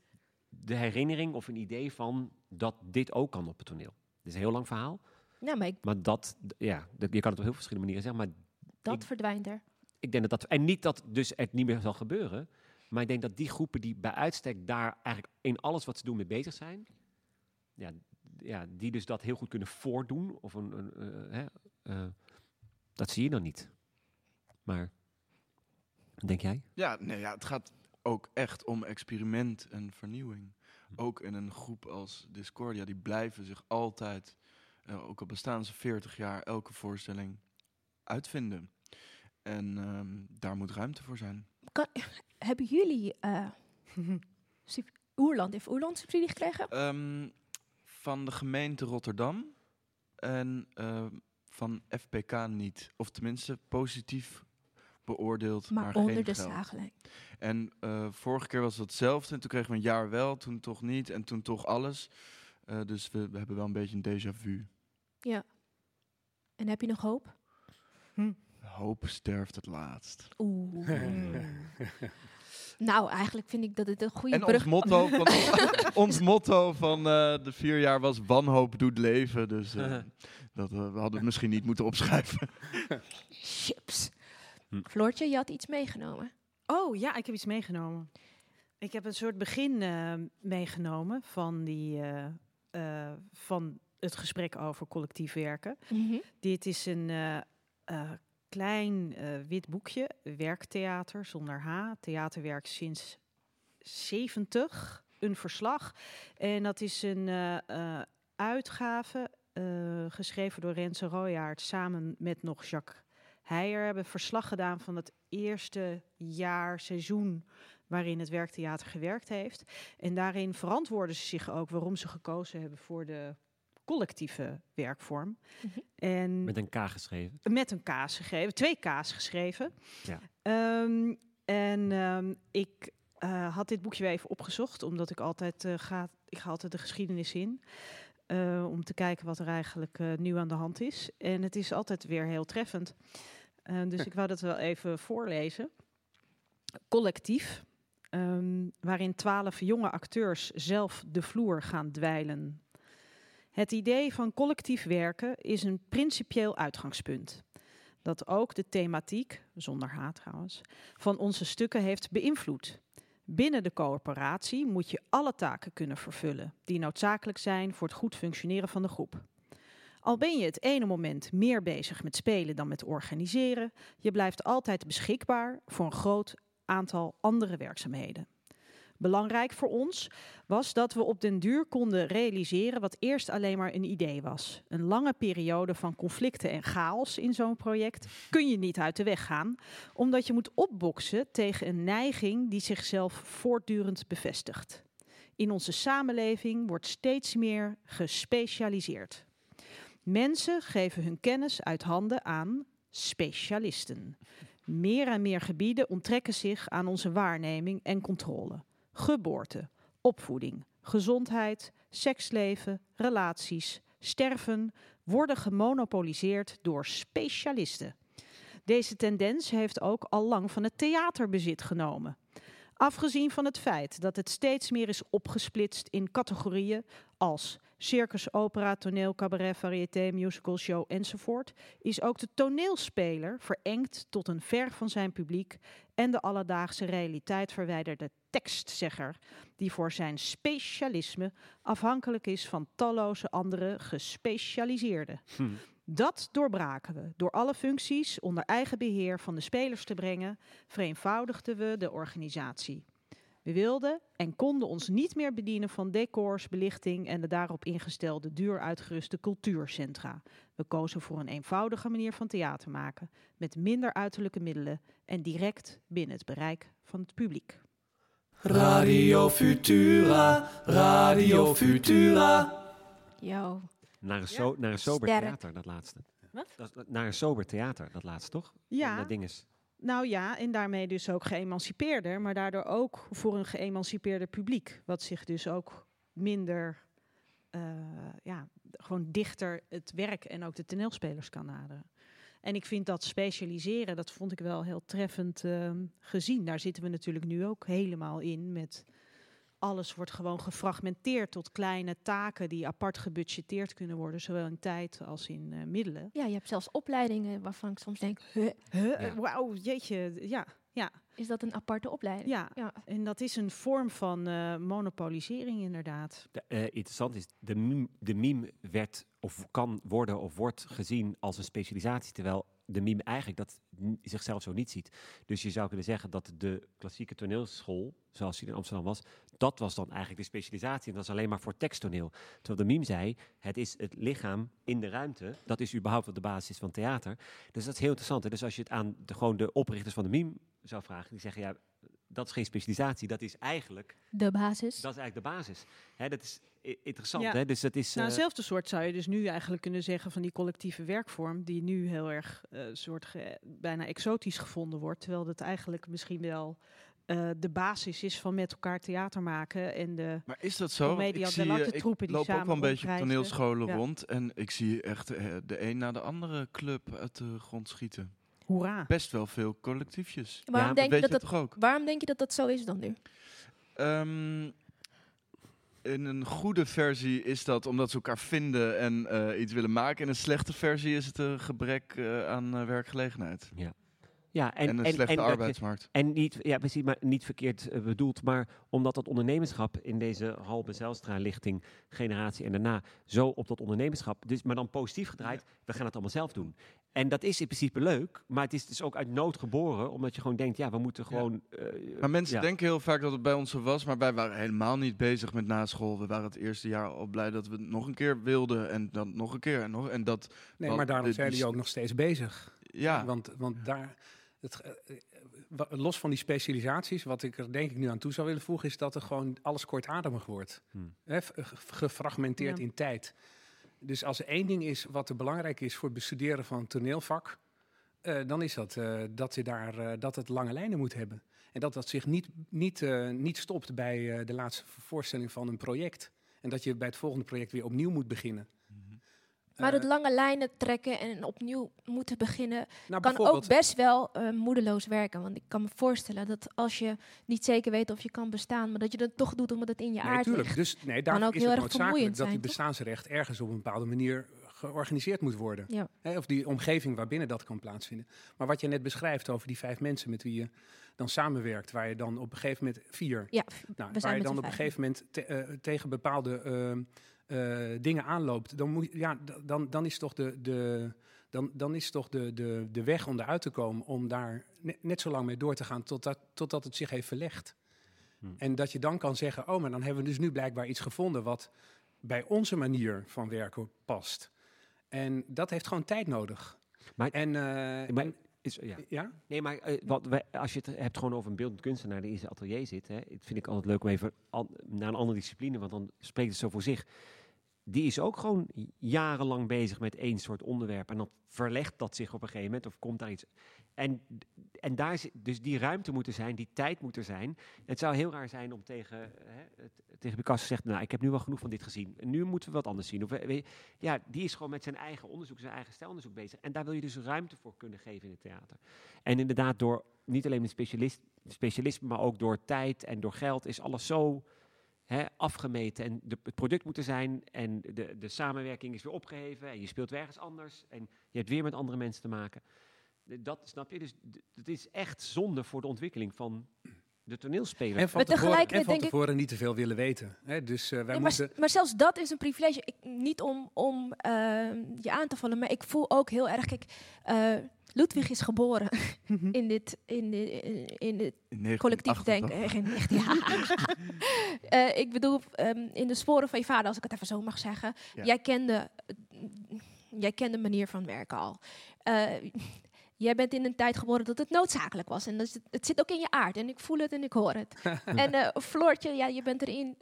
de herinnering of een idee van dat dit ook kan op het toneel. Het is een heel lang verhaal,
Ja, maar ik,
maar dat, ja, dat, je kan het op heel verschillende manieren zeggen, maar
dat verdwijnt er.
ik denk dat dat. En niet dat dus het niet meer zal gebeuren. Maar ik denk dat die groepen die bij uitstek daar eigenlijk in alles wat ze doen mee bezig zijn, ja, ja, die dus dat heel goed kunnen voordoen, of een, een, eh, hè, eh, dat zie je dan niet. Maar, denk jij?
Ja, nee, ja, het gaat ook echt om experiment en vernieuwing. Ook in een groep als Discordia, die blijven zich altijd, eh, ook al bestaan ze 40 jaar, elke voorstelling uitvinden. En ehm, daar moet ruimte voor zijn.
Kan, hebben jullie... eh Oerland, heeft Oerland subsidie gekregen?
Ehm, van de gemeente Rotterdam en ehm, van FPK niet. Of tenminste positief beoordeeld, maar,
Maar
geen
onder de
geld. En eh, vorige keer was het hetzelfde. En toen kregen we een jaar wel, toen toch niet. En toen toch alles. Eh, dus we, we hebben wel een beetje een déjà vu.
Ja. En heb je nog hoop?
Hoop sterft het laatst.
Oeh. nou, eigenlijk vind ik dat het een goede
En
brug...
ons motto van, ons motto van eh, de vier jaar was wanhoop doet leven. Dus eh, dat, we hadden het misschien niet moeten opschrijven.
Chips. Floortje, je had iets meegenomen.
Oh ja, ik heb iets meegenomen. Ik heb een soort begin eh, meegenomen van, die, eh, eh, van het gesprek over collectief werken.
Mhm.
Dit is een eh, eh, klein eh, wit boekje, Werktheater zonder H, theaterwerk sinds 70, een verslag. En dat is een eh, eh, uitgave eh, geschreven door Renze Royaert samen met nog Jacques Heijer. Hebben verslag gedaan van het eerste jaar, seizoen waarin het werktheater gewerkt heeft. En daarin verantwoorden ze zich ook waarom ze gekozen hebben voor de collectieve werkvorm. En
Met een K geschreven.
met een kaas gegeven, twee kaas geschreven.
Ja.
Ehm, en ehm, ik eh, had dit boekje weer even opgezocht, omdat ik altijd eh, ga, ik ga altijd de geschiedenis in. Eh, om te kijken wat er eigenlijk eh, nu aan de hand is. En het is altijd weer heel treffend. Eh, dus ik wou dat wel even voorlezen. Collectief, ehm, waarin twaalf jonge acteurs zelf de vloer gaan dweilen. Het idee van collectief werken is een principieel uitgangspunt. Dat ook de thematiek, zonder haat trouwens, van onze stukken heeft beïnvloed. Binnen de coöperatie moet je alle taken kunnen vervullen die noodzakelijk zijn voor het goed functioneren van de groep. Al ben je het ene moment meer bezig met spelen dan met organiseren, je blijft altijd beschikbaar voor een groot aantal andere werkzaamheden. Belangrijk voor ons was dat we op den duur konden realiseren wat eerst alleen maar een idee was. Een lange periode van conflicten en chaos in zo'n project kun je niet uit de weg gaan, omdat je moet opboksen tegen een neiging die zichzelf voortdurend bevestigt. In onze samenleving wordt steeds meer gespecialiseerd. Mensen geven hun kennis uit handen aan specialisten. Meer en meer gebieden onttrekken zich aan onze waarneming en controle. Geboorte, opvoeding, gezondheid, seksleven, relaties, sterven worden gemonopoliseerd door specialisten. Deze tendens heeft ook al lang van het theater bezit genomen. Afgezien van het feit dat het steeds meer is opgesplitst in categorieën als circus, opera, toneel, cabaret, variété, musical, show enzovoort, is ook de toneelspeler verengd tot een ver van zijn publiek en de alledaagse realiteit verwijderde tekstzegger, die voor zijn specialisme afhankelijk is van talloze andere gespecialiseerden. Dat doorbraken we door alle functies onder eigen beheer van de spelers te brengen, vereenvoudigden we de organisatie. We wilden en konden ons niet meer bedienen van decors, belichting en de daarop ingestelde duur uitgeruste cultuurcentra. We kozen voor een eenvoudige manier van theater maken, met minder uiterlijke middelen en direct binnen het bereik van het publiek.
Radio Futura, Radio Futura.
Yo.
Naar een, so naar een sober
Sterk.
theater, dat laatste.
Wat?
Dat- naar een sober theater, dat laatste, toch?
Ja.
Dat ding is.
Nou ja, en daarmee dus ook geëmancipeerder, maar daardoor ook voor een geëmancipeerder publiek. Wat zich dus ook minder, eh, ja, gewoon dichter het werk en ook de toneelspelers kan naderen. En ik vind dat specialiseren, dat vond ik wel heel treffend ehm, gezien. Daar zitten we natuurlijk nu ook helemaal in met alles wordt gewoon gefragmenteerd tot kleine taken die apart gebudgeteerd kunnen worden, zowel in tijd als in eh, middelen.
Ja, je hebt zelfs opleidingen waarvan ik soms denk, huh?
Huh? Wauw, jeetje, ja, ja.
Is dat een aparte opleiding.
Ja,
ja.
en dat is een vorm van eh, monopolisering inderdaad.
De, eh, interessant is, de meme, de meme werd of kan worden of wordt gezien als een specialisatie, terwijl de meme eigenlijk dat zichzelf zo niet ziet. Dus je zou kunnen zeggen dat de klassieke toneelschool, zoals die in Amsterdam was, dat was dan eigenlijk de specialisatie. En dat is alleen maar voor teksttoneel. Terwijl de meme zei, het is het lichaam in de ruimte. Dat is überhaupt wat de basis is van theater. Dus dat is heel interessant. Hè? Dus als je het aan de, gewoon de oprichters van de meme zou vragen, die zeggen, ja, dat is geen specialisatie, dat is eigenlijk
De basis.
dat is eigenlijk de basis. Hè, dat is interessant.
Ja.
Hè? Dus dat is.
Nou,
eh,
hetzelfde soort zou je dus nu eigenlijk kunnen zeggen van die collectieve werkvorm, die nu heel erg eh, soort ge- bijna exotisch gevonden wordt, terwijl dat eigenlijk misschien wel eh, de basis is van met elkaar theater maken en de
Maar is dat zo? Ik zie, eh, ik
troepen die
loop ook wel een beetje op toneelscholen
Ja.
rond. En ik zie echt de een na de andere club uit de grond schieten.
Hoera.
Best wel veel collectiefjes.
Waarom, denk je dat
je
dat,
toch ook?
waarom denk je dat dat zo is dan nu?
Ehm, in een goede versie is dat omdat ze elkaar vinden en eh, iets willen maken. In een slechte versie is het een gebrek eh, aan eh, werkgelegenheid.
Ja. Ja, en,
En een
en,
slechte arbeidsmarkt.
En niet, ja, precies, maar niet verkeerd bedoeld, maar omdat dat ondernemerschap in deze Halbe Zijlstra-lichting, generatie en daarna, zo op dat ondernemerschap, dus, maar dan positief gedraaid, we gaan het allemaal zelf doen. En dat is in principe leuk, maar het is dus ook uit nood geboren, omdat je gewoon denkt, ja, we moeten gewoon... eh,
Maar mensen
ja.
denken heel vaak dat het bij ons zo was, maar wij waren helemaal niet bezig met naschool. We waren het eerste jaar al blij dat we het nog een keer wilden en dan nog een keer en nog. En dat,
Nee,
wat-
maar daarom zijn
die
jullie ook nog steeds bezig.
Ja.
Want, want daar, het, eh, los van die specialisaties, wat ik er denk ik nu aan toe zou willen voegen, is dat er gewoon alles kortademig wordt.
Hmm.
Gefragmenteerd
Ja.
in tijd. Dus als er één ding is wat er belangrijk is voor het bestuderen van een toneelvak, eh, dan is dat eh, dat, je daar, eh, dat het lange lijnen moet hebben. En dat dat zich niet, niet, niet stopt bij de laatste voorstelling van een project. En dat je bij het volgende project weer opnieuw moet beginnen.
Maar
Eh,
het lange lijnen trekken en opnieuw moeten beginnen
Nou,
kan ook best wel eh, moedeloos werken. Want ik kan me voorstellen dat als je niet zeker weet of je kan bestaan, maar dat je het toch doet omdat het in je
Nee,
aard
tuurlijk.
ligt.
Dus nee,
kan
daar
ook
is
heel
het
erg
noodzakelijk dat die bestaansrecht ergens op een bepaalde manier georganiseerd moet worden.
Ja.
Of die omgeving waarbinnen dat kan plaatsvinden. Maar wat je net beschrijft over die vijf mensen met wie je dan samenwerkt, waar je dan op een gegeven moment vier,
Ja,
nou, waar je dan op een gegeven moment te- eh, tegen bepaalde ehm, eh, dingen aanloopt, dan, moet, ja, dan, dan is toch de, de, dan, dan is toch de, de, de weg om eruit te komen om daar net, net zo lang mee door te gaan totdat, totdat het zich heeft verlegd. En dat je dan kan zeggen, oh, maar dan hebben we dus nu blijkbaar iets gevonden wat bij onze manier van werken past. En dat heeft gewoon tijd nodig.
Maar,
en, eh,
maar is, ja.
ja?
Nee, maar eh, wat wij, als je het hebt gewoon over een beeldend kunstenaar die in zijn atelier zit, hè, vind ik altijd leuk om even an- naar een andere discipline, want dan spreekt het zo voor zich. Die is ook gewoon jarenlang bezig met één soort onderwerp. En dan verlegt dat zich op een gegeven moment of komt daar iets. En, en daar dus die ruimte moet er zijn, die tijd moet er zijn. Het zou heel raar zijn om tegen, hè, tegen Picasso te zeggen, nou, ik heb nu wel genoeg van dit gezien. En nu moeten we wat anders zien. Of, eh, ja, die is gewoon met zijn eigen onderzoek, zijn eigen stijlonderzoek bezig. En daar wil je dus ruimte voor kunnen geven in het theater. En inderdaad, door niet alleen met specialist, specialisme, maar ook door tijd en door geld, is alles zo hè, afgemeten. En de, het product moet er zijn en de, de samenwerking is weer opgeheven. En je speelt weer ergens anders. En je hebt weer met andere mensen te maken. Dat snap je. Dus het is echt zonde voor de ontwikkeling van de toneelspeler.
En van, tevoren, en van
denk ik-
tevoren niet te veel willen weten. Hè? Dus eh, wij
Nee,
moeten...
maar zelfs dat is een privilege. Ik, niet om, om eh, je aan te vallen, maar ik voel ook heel erg. Kijk, eh, Ludwig is geboren in dit, in dit, in dit
In
collectief denken. Geen- echt, ja. Eh, ik bedoel, ehm, in de sporen van je vader, als ik het even zo mag zeggen.
Ja.
Jij, kende, jij kende manier van werken al. Eh, Jij bent in een tijd geboren dat het noodzakelijk was. En dat is, het zit ook in je aard. En ik voel het en ik hoor het. en eh Floortje, ja, je bent erin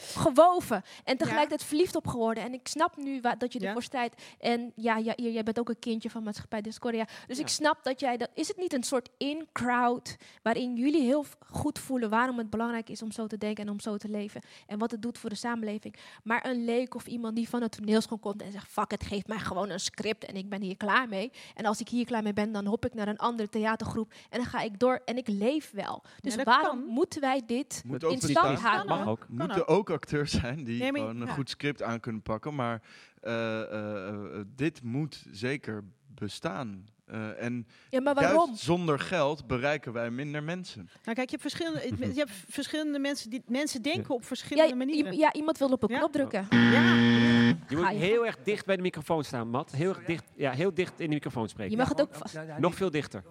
gewoven. En tegelijkertijd verliefd op geworden. En ik snap nu wa- dat je
Ja.
ervoor strijdt. En ja, ja, jij bent ook een kindje van Maatschappij Discordia. Dus ik snap dat jij dat... Is het niet een soort in-crowd waarin jullie heel goed voelen waarom het belangrijk is om zo te denken en om zo te leven? En wat het doet voor de samenleving. Maar een leek of iemand die van een toneelschool komt en zegt... Fuck, het geeft mij gewoon een script en ik ben hier klaar mee. En als ik hier klaar mee ben, dan hop ik naar een andere theatergroep. En dan ga ik door en ik leef wel. Dus waarom
kan.
moeten wij dit
Moet
in stand houden?
Mag ook.
Moeten ook acteurs zijn die
Nee, maar-
gewoon een
ja.
goed script aan kunnen pakken. Maar eh, eh, eh, dit moet zeker bestaan. Eh, en
Ja, maar
juist
waarom?
zonder geld bereiken wij minder mensen.
Nou, kijk, je hebt verschillende, je hebt verschillende mensen die mensen denken op verschillende manieren.
ja, iemand wil op een
Ja.
knop drukken.
Ja,
Je moet heel erg dicht bij de microfoon staan, Matt. Heel erg dicht, ja, heel dicht in de microfoon spreken.
Je mag het ook vast.
Nog veel dichter.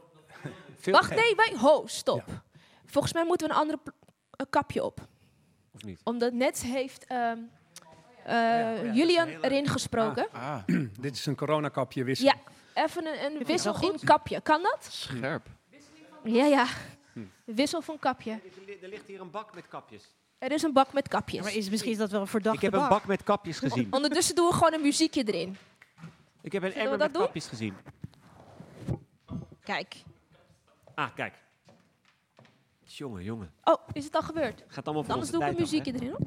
Veel
Wacht, nee, wij, ho, stop. Volgens mij moeten we een andere kapje op.
Of niet?
Omdat net heeft ehm, eh, Julian erin gesproken.
Ah,
Dit is een coronakapje wissel.
Ja, even een, een wissel in kapje. Kan dat?
scherp.
Ja, ja. Wissel van kapje.
Er ligt hier een bak met kapjes.
Er is een bak met kapjes.
maar is, misschien is dat wel een verdachte
Ik heb een
bak.
met kapjes gezien.
Ondertussen doen we gewoon een muziekje erin.
Ik heb een
Zullen
emmer met
doen?
kapjes gezien.
Kijk.
Ah, kijk. Jongen, jongen.
Oh, is het al gebeurd?
Gaat allemaal voor
Anders doe ik een muziekje erin. Hoor.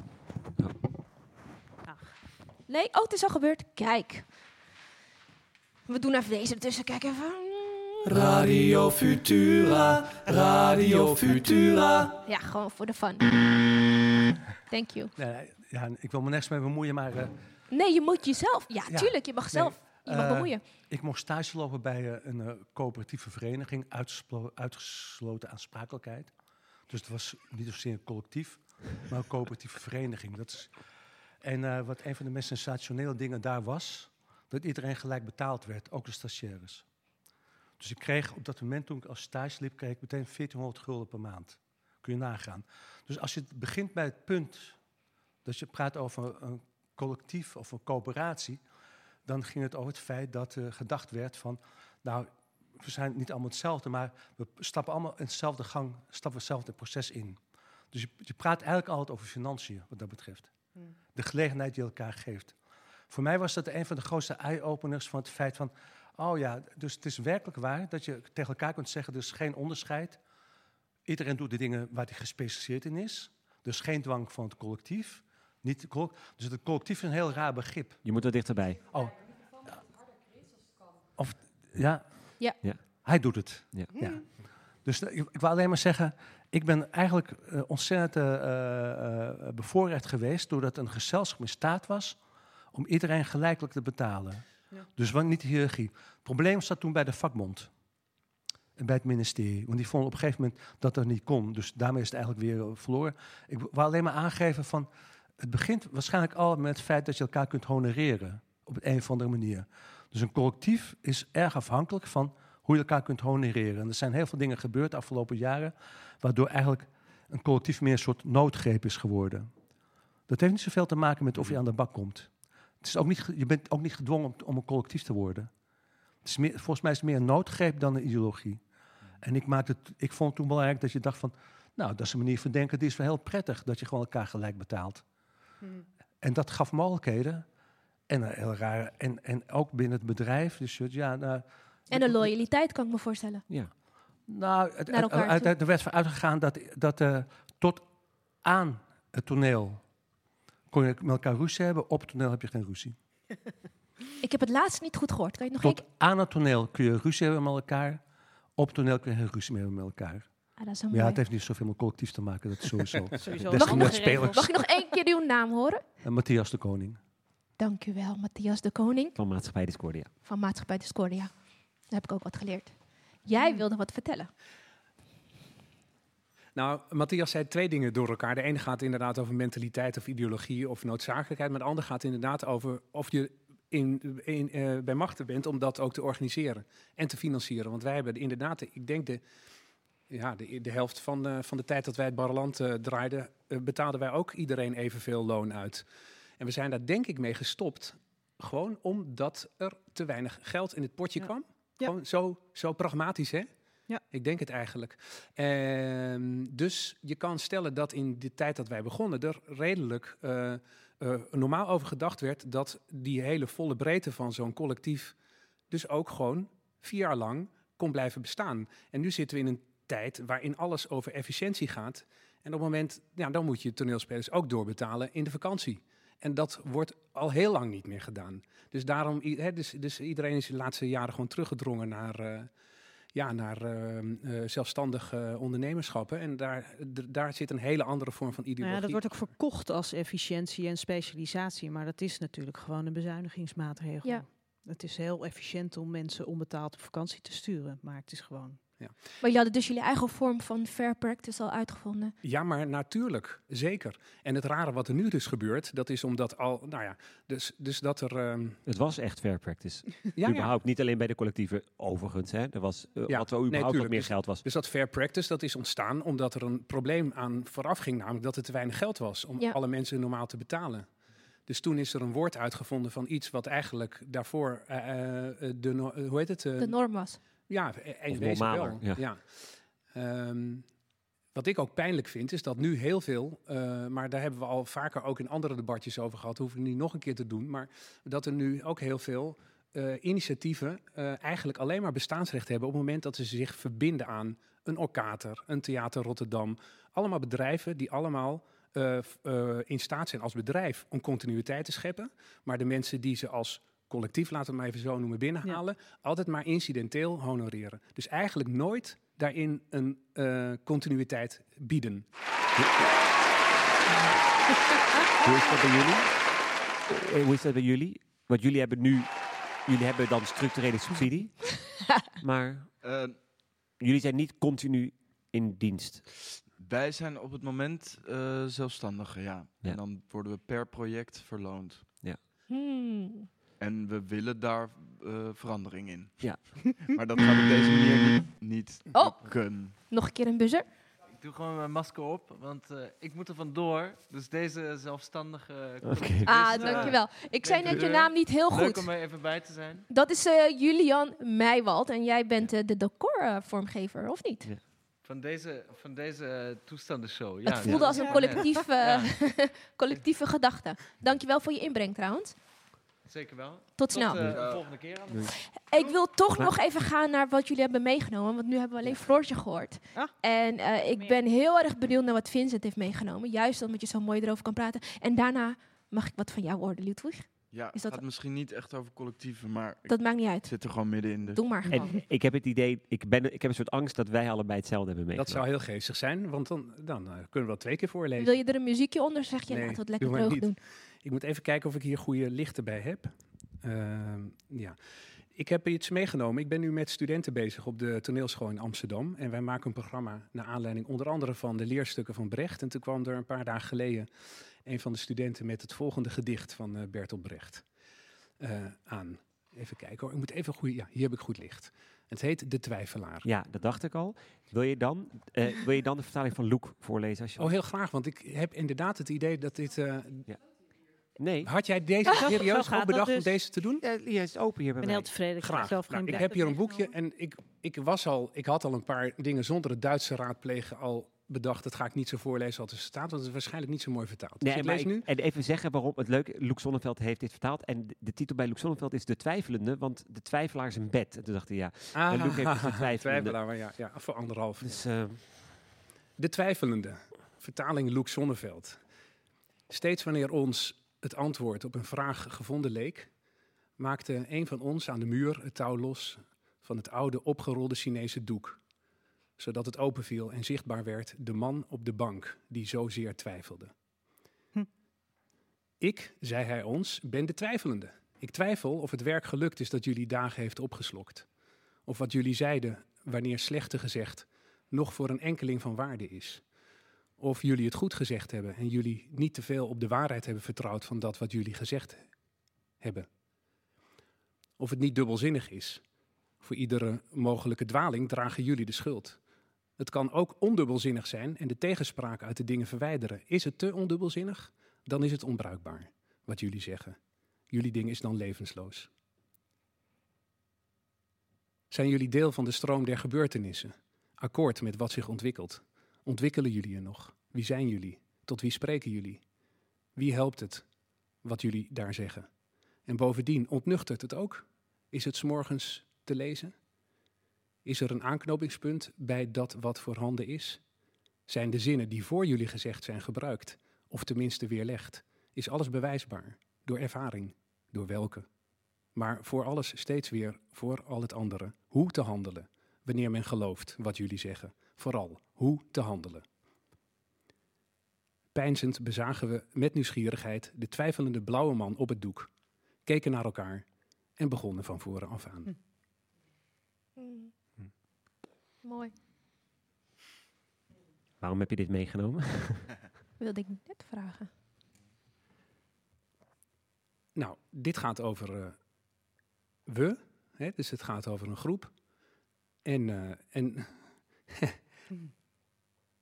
Nee, oh, het is al gebeurd. Kijk. We doen even deze ertussen. Kijk even.
Radio Futura, Radio Futura.
Ja, gewoon voor de fun. Thank you.
Nee, ja, ik wil me nergens mee bemoeien, maar... eh,
Nee, je moet jezelf. Ja,
Ja.
tuurlijk. Je mag zelf. Je mag
eh,
bemoeien.
Ik mocht stage lopen bij eh, een coöperatieve vereniging, uitgesloten aansprakelijkheid. Dus het was niet zozeer een collectief, maar een coöperatieve vereniging. Dat is, en eh, wat een van de meest sensationele dingen daar was, dat iedereen gelijk betaald werd, ook de stagiaires. Dus ik kreeg op dat moment toen ik als stage liep, kreeg ik meteen 1400 gulden per maand. Kun je nagaan. Dus als je begint bij het punt dat je praat over een collectief of een coöperatie, dan ging het over het feit dat er gedacht werd van, nou, we zijn niet allemaal hetzelfde, maar we stappen allemaal in hetzelfde gang, stappen we hetzelfde proces in. Dus je, je praat eigenlijk altijd over financiën, wat dat betreft.
Hmm.
De gelegenheid die je elkaar geeft. Voor mij was dat een van de grootste eye-openers van het feit van, oh ja, dus het is werkelijk waar dat je tegen elkaar kunt zeggen, er is geen onderscheid. Iedereen doet de dingen waar hij gespecialiseerd in is. Dus geen dwang van het collectief. Niet dus het collectief is een heel raar begrip.
Je moet er dichterbij.
Oh. Of, ja.
Ja.
Ja.
Hij doet het.
Ja.
Dus eh, ik, ik wil alleen maar zeggen, ik ben eigenlijk eh, ontzettend eh, bevoorrecht geweest doordat een gezelschap in staat was om iedereen gelijkelijk te betalen.
Ja.
Dus niet de hiërarchie. Het probleem zat toen bij de vakbond. En bij het ministerie. Want die vonden op een gegeven moment dat dat niet kon. Dus daarmee is het eigenlijk weer verloren. Ik wil alleen maar aangeven van... Het begint waarschijnlijk al met het feit dat je elkaar kunt honoreren. Op een of andere manier. Dus een collectief is erg afhankelijk van hoe je elkaar kunt honoreren. En er zijn heel veel dingen gebeurd de afgelopen jaren... waardoor eigenlijk een collectief meer een soort noodgreep is geworden. Dat heeft niet zoveel te maken met of je aan de bak komt. Het is ook niet, je bent ook niet gedwongen om, om een collectief te worden. Het is meer, volgens mij is het meer een noodgreep dan een ideologie. En ik, maakte het, ik vond het toen belangrijk dat je dacht van... nou, dat is een manier van denken, die is wel heel prettig... dat je gewoon elkaar gelijk betaalt.
Hmm.
En dat gaf mogelijkheden. En, een heel raar, en, en ook binnen het bedrijf. Dus ja, nou,
En de loyaliteit kan ik me voorstellen.
Ja.
nou, het, uit- er werd van uitgegaan dat, dat eh, tot aan het toneel kon je met elkaar ruzie hebben. Op het toneel heb je geen ruzie.
Ik heb het laatst niet goed gehoord. Kan je het nog
Tot aan het toneel kun je ruzie hebben met elkaar. Op het toneel kun je geen ruzie meer hebben met elkaar.
Ah, dat is een
Maar ja, het heeft niet zoveel met collectief te maken, dat is sowieso.
Sowieso.
Mag ik nog-
spelers.
Mag ik nog één keer uw naam horen?
En Matthias de Koning.
Dank u wel, Matthias de Koning
Van Maatschappij Discordia.
van Maatschappij Discordia. Daar heb ik ook wat geleerd. Jij wilde wat vertellen.
Nou, Matthias zei twee dingen door elkaar. De ene gaat inderdaad over mentaliteit of ideologie of noodzakelijkheid. Maar de andere gaat inderdaad over of je in, in, eh, bij machten bent om dat ook te organiseren en te financieren. Want wij hebben inderdaad, ik denk de, ja, de, de helft van de, van de tijd dat wij het Barreland eh, draaiden, eh, betaalden wij ook iedereen evenveel loon uit. En we zijn daar denk ik mee gestopt. Gewoon omdat er te weinig geld in het potje
Ja.
kwam.
Ja.
Gewoon zo, zo pragmatisch, hè?
Ja.
Ik denk het eigenlijk. Ehm, dus je kan stellen dat in de tijd dat wij begonnen er redelijk eh, eh, normaal over gedacht werd dat die hele volle breedte van zo'n collectief dus ook gewoon vier jaar lang kon blijven bestaan. En nu zitten we in een tijd waarin alles over efficiëntie gaat. En op het moment, ja, dan moet je toneelspelers ook doorbetalen in de vakantie. En dat wordt al heel lang niet meer gedaan. Dus daarom, hè, dus, dus iedereen is de laatste jaren gewoon teruggedrongen naar, eh, ja, naar eh, eh, zelfstandig eh, ondernemerschappen. En daar, d- daar zit een hele andere vorm van
Nou
ideologie.
ja, dat wordt ook verkocht als efficiëntie en specialisatie, maar dat is natuurlijk gewoon een bezuinigingsmaatregel.
Ja.
Het is heel efficiënt om mensen onbetaald op vakantie te sturen. Maar het is gewoon...
Ja.
Maar jullie hadden dus jullie eigen vorm van fair practice al uitgevonden.
Ja, maar natuurlijk, zeker. En het rare wat er nu dus gebeurt, dat is omdat al, nou ja, dus, dus dat er... ehm,
Het was echt fair practice.
ja.
überhaupt, niet alleen bij de collectieven, overigens. Hè. Er was, eh,
Ja,
wat er
nee,
überhaupt wat
tuurlijk.
meer
Dus-
geld was.
Dus dat fair practice dat is ontstaan omdat er een probleem aan vooraf ging, namelijk dat er te weinig geld was om
Ja.
alle mensen normaal te betalen. Dus toen is er een woord uitgevonden van iets wat eigenlijk daarvoor de, no- eh, hoe heet het?
De norm was.
Ja,
Of
wezen
normaler,
wel.
ja.
Ja. Ehm, wat ik ook pijnlijk vind, is dat nu heel veel, eh, maar daar hebben we al vaker ook in andere debatjes over gehad, hoeven we niet nog een keer te doen, maar dat er nu ook heel veel eh, initiatieven eh, eigenlijk alleen maar bestaansrecht hebben op het moment dat ze zich verbinden aan een Orkater, een Theater Rotterdam. Allemaal bedrijven die allemaal in staat zijn als bedrijf om continuïteit te scheppen, maar de mensen die ze als collectief, laten we het maar even zo noemen, binnenhalen, altijd maar incidenteel honoreren. Dus eigenlijk nooit daarin een eh, continuïteit bieden.
Hoe is dat bij jullie? Eh, Hoe is dat bij jullie? Want jullie hebben nu, jullie hebben dan structurele subsidie, maar
Eh,
jullie zijn niet continu in dienst.
wij zijn op het moment eh zelfstandigen, ja.
Ja.
En dan worden we per project verloond.
Ja.
Hmm.
En we willen daar eh, verandering in.
Ja.
maar dat gaat op deze manier niet, niet
Oh.
lukken.
Nog een keer een buzzer.
Ik doe gewoon mijn masker op, want eh, ik moet er vandoor. Dus deze zelfstandige...
Oké.
collectivisten,
Ah, dankjewel. Ik zei net je naam niet heel
Leuk
goed.
om er even bij te zijn.
Dat is eh, Julian Meijwald en jij bent eh, de decorvormgever, of niet?
Van deze, van deze toestandenshow. Ja,
Het voelde
ja.
als een collectief, eh, collectieve gedachte. Dankjewel voor je inbreng trouwens.
Zeker wel.
Tot snel.
eh, de volgende keer.
Ik wil toch nog even gaan naar wat jullie hebben meegenomen, want nu hebben we alleen Floortje gehoord.
Ah.
En eh, ik ben heel erg benieuwd naar wat Vincent heeft meegenomen, juist omdat je zo mooi erover kan praten. En daarna mag ik wat van jou horen, Ludwig.
Ja,
Is
het
dat-
gaat misschien niet echt over collectieven, maar
Dat maakt niet uit.
ik zit er gewoon middenin. Dus.
Doe maar gewoon.
En ik heb het idee, ik, ben, ik heb een soort angst dat wij allebei hetzelfde hebben
Dat zou heel geestig zijn, want dan, dan eh, kunnen we wel twee keer voorlezen.
Wil je er een muziekje onder? Zeg je,
Nee,
laten we het lekker droog doen.
Ik moet even kijken of ik hier goede lichten bij heb. Ehm, ja. Ik heb iets meegenomen. Ik ben nu met studenten bezig op de toneelschool in Amsterdam. En wij maken een programma naar aanleiding onder andere van de leerstukken van Brecht. En toen kwam er een paar dagen geleden een van de studenten met het volgende gedicht van eh, Bertolt Brecht eh, aan. Even kijken hoor. Ik moet even goed. Ja, hier heb ik goed licht. Het heet De Twijfelaar.
Ja, dat dacht ik al. Wil je dan, eh, wil je dan de vertaling van Loek voorlezen? Als je
Oh, heel graag, want ik heb inderdaad het idee dat dit. eh,
Nee.
Had jij deze serieus
dat
bedacht om
dus.
deze te doen?
Ja, is open hier bij
Ik ben
mij.
heel tevreden. Ik heb
Graag.
zelf
Nou,
geen
ik heb hier een boekje en ik, ik, was al, ik had al een paar dingen zonder het Duitse raadplegen al bedacht. Dat ga ik niet zo voorlezen als het staat, want het is waarschijnlijk niet zo mooi vertaald. Dus
Nee,
ik
maar
lees
ik-
nu.
en even zeggen waarom het leuk Loek Zonneveld heeft dit vertaald. En de, titel bij Loek Zonneveld is De Twijfelende, want de twijfelaar is een bed. En toen dacht hij, ja, en Loek heeft dus de twijfelende.
twijfelaar, maar ja, ja, voor anderhalf.
Dus, eh,
De twijfelende. Vertaling Loek Zonneveld. Steeds wanneer ons het antwoord op een vraag gevonden leek, maakte een van ons aan de muur het touw los van het oude opgerolde Chinese doek, zodat het openviel en zichtbaar werd de man op de bank die zozeer twijfelde.
Hm.
Ik, zei hij ons, ben de twijfelende. Ik twijfel of het werk gelukt is dat jullie dagen heeft opgeslokt. Of wat jullie zeiden, wanneer slechte gezegd, nog voor een enkeling van waarde is. Of jullie het goed gezegd hebben en jullie niet te veel op de waarheid hebben vertrouwd van dat wat jullie gezegd hebben. Of het niet dubbelzinnig is. Voor iedere mogelijke dwaling dragen jullie de schuld. Het kan ook ondubbelzinnig zijn en de tegenspraak uit de dingen verwijderen. Is het te ondubbelzinnig? Dan is het onbruikbaar, wat jullie zeggen. Jullie ding is dan levensloos. Zijn jullie deel van de stroom der gebeurtenissen? Akkoord met wat zich ontwikkelt? Ontwikkelen jullie er nog? Wie zijn jullie? Tot wie spreken jullie? Wie helpt het wat jullie daar zeggen? En bovendien, ontnuchtert het ook? Is het 's morgens te lezen? Is er een aanknopingspunt bij dat wat voorhanden is? Zijn de zinnen die voor jullie gezegd zijn gebruikt, of tenminste weerlegd? Is alles bewijsbaar? Door ervaring? Door welke? Maar voor alles steeds weer voor al het andere. Hoe te handelen, wanneer men gelooft wat jullie zeggen. Vooral, hoe te handelen. Pijnzend bezagen we met nieuwsgierigheid de twijfelende blauwe man op het doek, keken naar elkaar En begonnen van voren af aan.
Mm. Mooi.
Waarom heb je dit meegenomen?
Wilde ik net vragen.
Nou, dit gaat over eh, we, hè, dus het gaat over een groep. En, eh, en,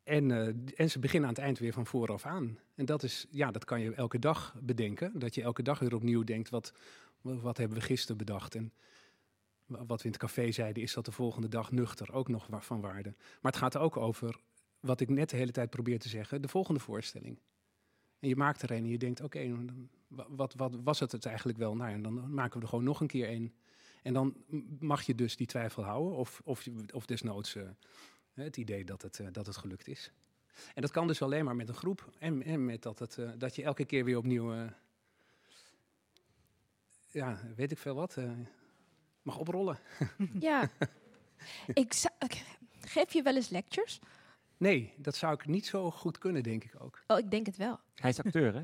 en, eh, en ze beginnen aan het eind weer van vooraf aan. En dat is, ja, dat kan je elke dag bedenken. Dat je elke dag weer opnieuw denkt, wat, wat hebben we gisteren bedacht? En wa- wat we in het café zeiden, is dat de volgende dag nuchter ook nog van waarde. Maar het gaat ook over, wat ik net de hele tijd probeer te zeggen, de volgende voorstelling. En je maakt er een en je denkt, oké, wa- wat, wat was het het eigenlijk wel? Nou, ja, dan maken we er gewoon nog een keer een. En dan mag je dus die twijfel houden, of, of, of desnoods eh, het idee dat het, eh, dat het gelukt is. En dat kan dus alleen maar met een groep en, en met dat, het, eh, dat je elke keer weer opnieuw, eh, ja, weet ik veel wat, eh, mag oprollen.
Ja. ik zou- ik- geef je wel eens lectures?
Nee, dat zou ik niet zo goed kunnen, denk ik ook.
Oh, ik denk het wel.
Hij is acteur, hè?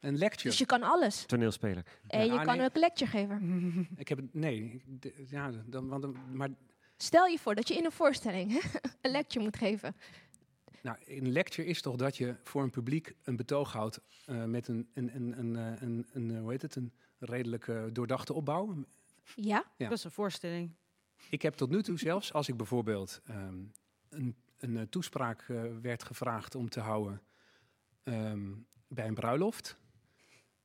Een lecture.
Dus je kan alles.
Toneelspeler.
En je
Ja,
kan
nee.
ook een lecture geven.
Ik heb het, nee, ja, dan, want, maar
Stel je voor dat je in een voorstelling een lecture moet geven.
Nou, een lecture is toch dat je voor een publiek een betoog houdt eh, met een, een, een, een, eh, een, een, eh, hoe heet het, een redelijk eh, doordachte opbouw.
Ja?
Ja.
Dat is een voorstelling.
Ik heb tot nu toe zelfs, als ik bijvoorbeeld ehm, een, een toespraak eh, werd gevraagd om te houden ehm, bij een bruiloft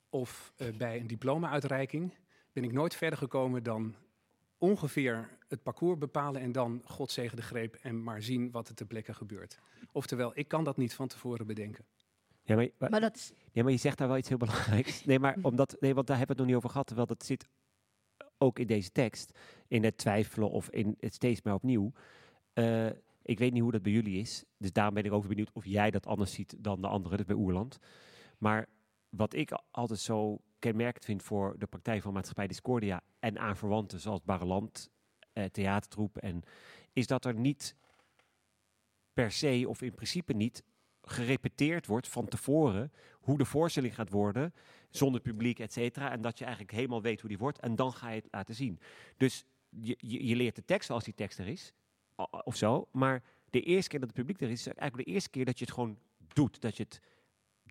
of eh, bij een diploma-uitreiking, ben ik nooit verder gekomen dan ongeveer het parcours bepalen en dan God zegen de greep en maar zien wat er ter plekke gebeurt. Oftewel, ik kan dat niet van tevoren bedenken.
Ja, maar, maar,
Maar dat is...
ja, maar je zegt daar wel iets heel belangrijks. Nee, maar omdat, nee, want daar hebben we het nog niet over gehad. Terwijl dat zit ook in deze tekst. In het twijfelen of in het steeds maar opnieuw. Eh, ik weet niet hoe dat bij jullie is. Dus daarom ben ik ook benieuwd of jij dat anders ziet dan de anderen. Dus bij Oerland. Maar wat ik altijd zo kenmerkend vind voor de praktijk van Maatschappij Discordia en aanverwanten zoals Barreland, eh, Theatertroep, en, is dat er niet per se of in principe niet gerepeteerd wordt van tevoren hoe de voorstelling gaat worden, zonder publiek, et cetera. En dat je eigenlijk helemaal weet hoe die wordt en dan ga je het laten zien. Dus je, je, leert de tekst als die tekst er is, of zo. Maar de eerste keer dat het publiek er is, is eigenlijk de eerste keer dat je het gewoon doet. Dat je het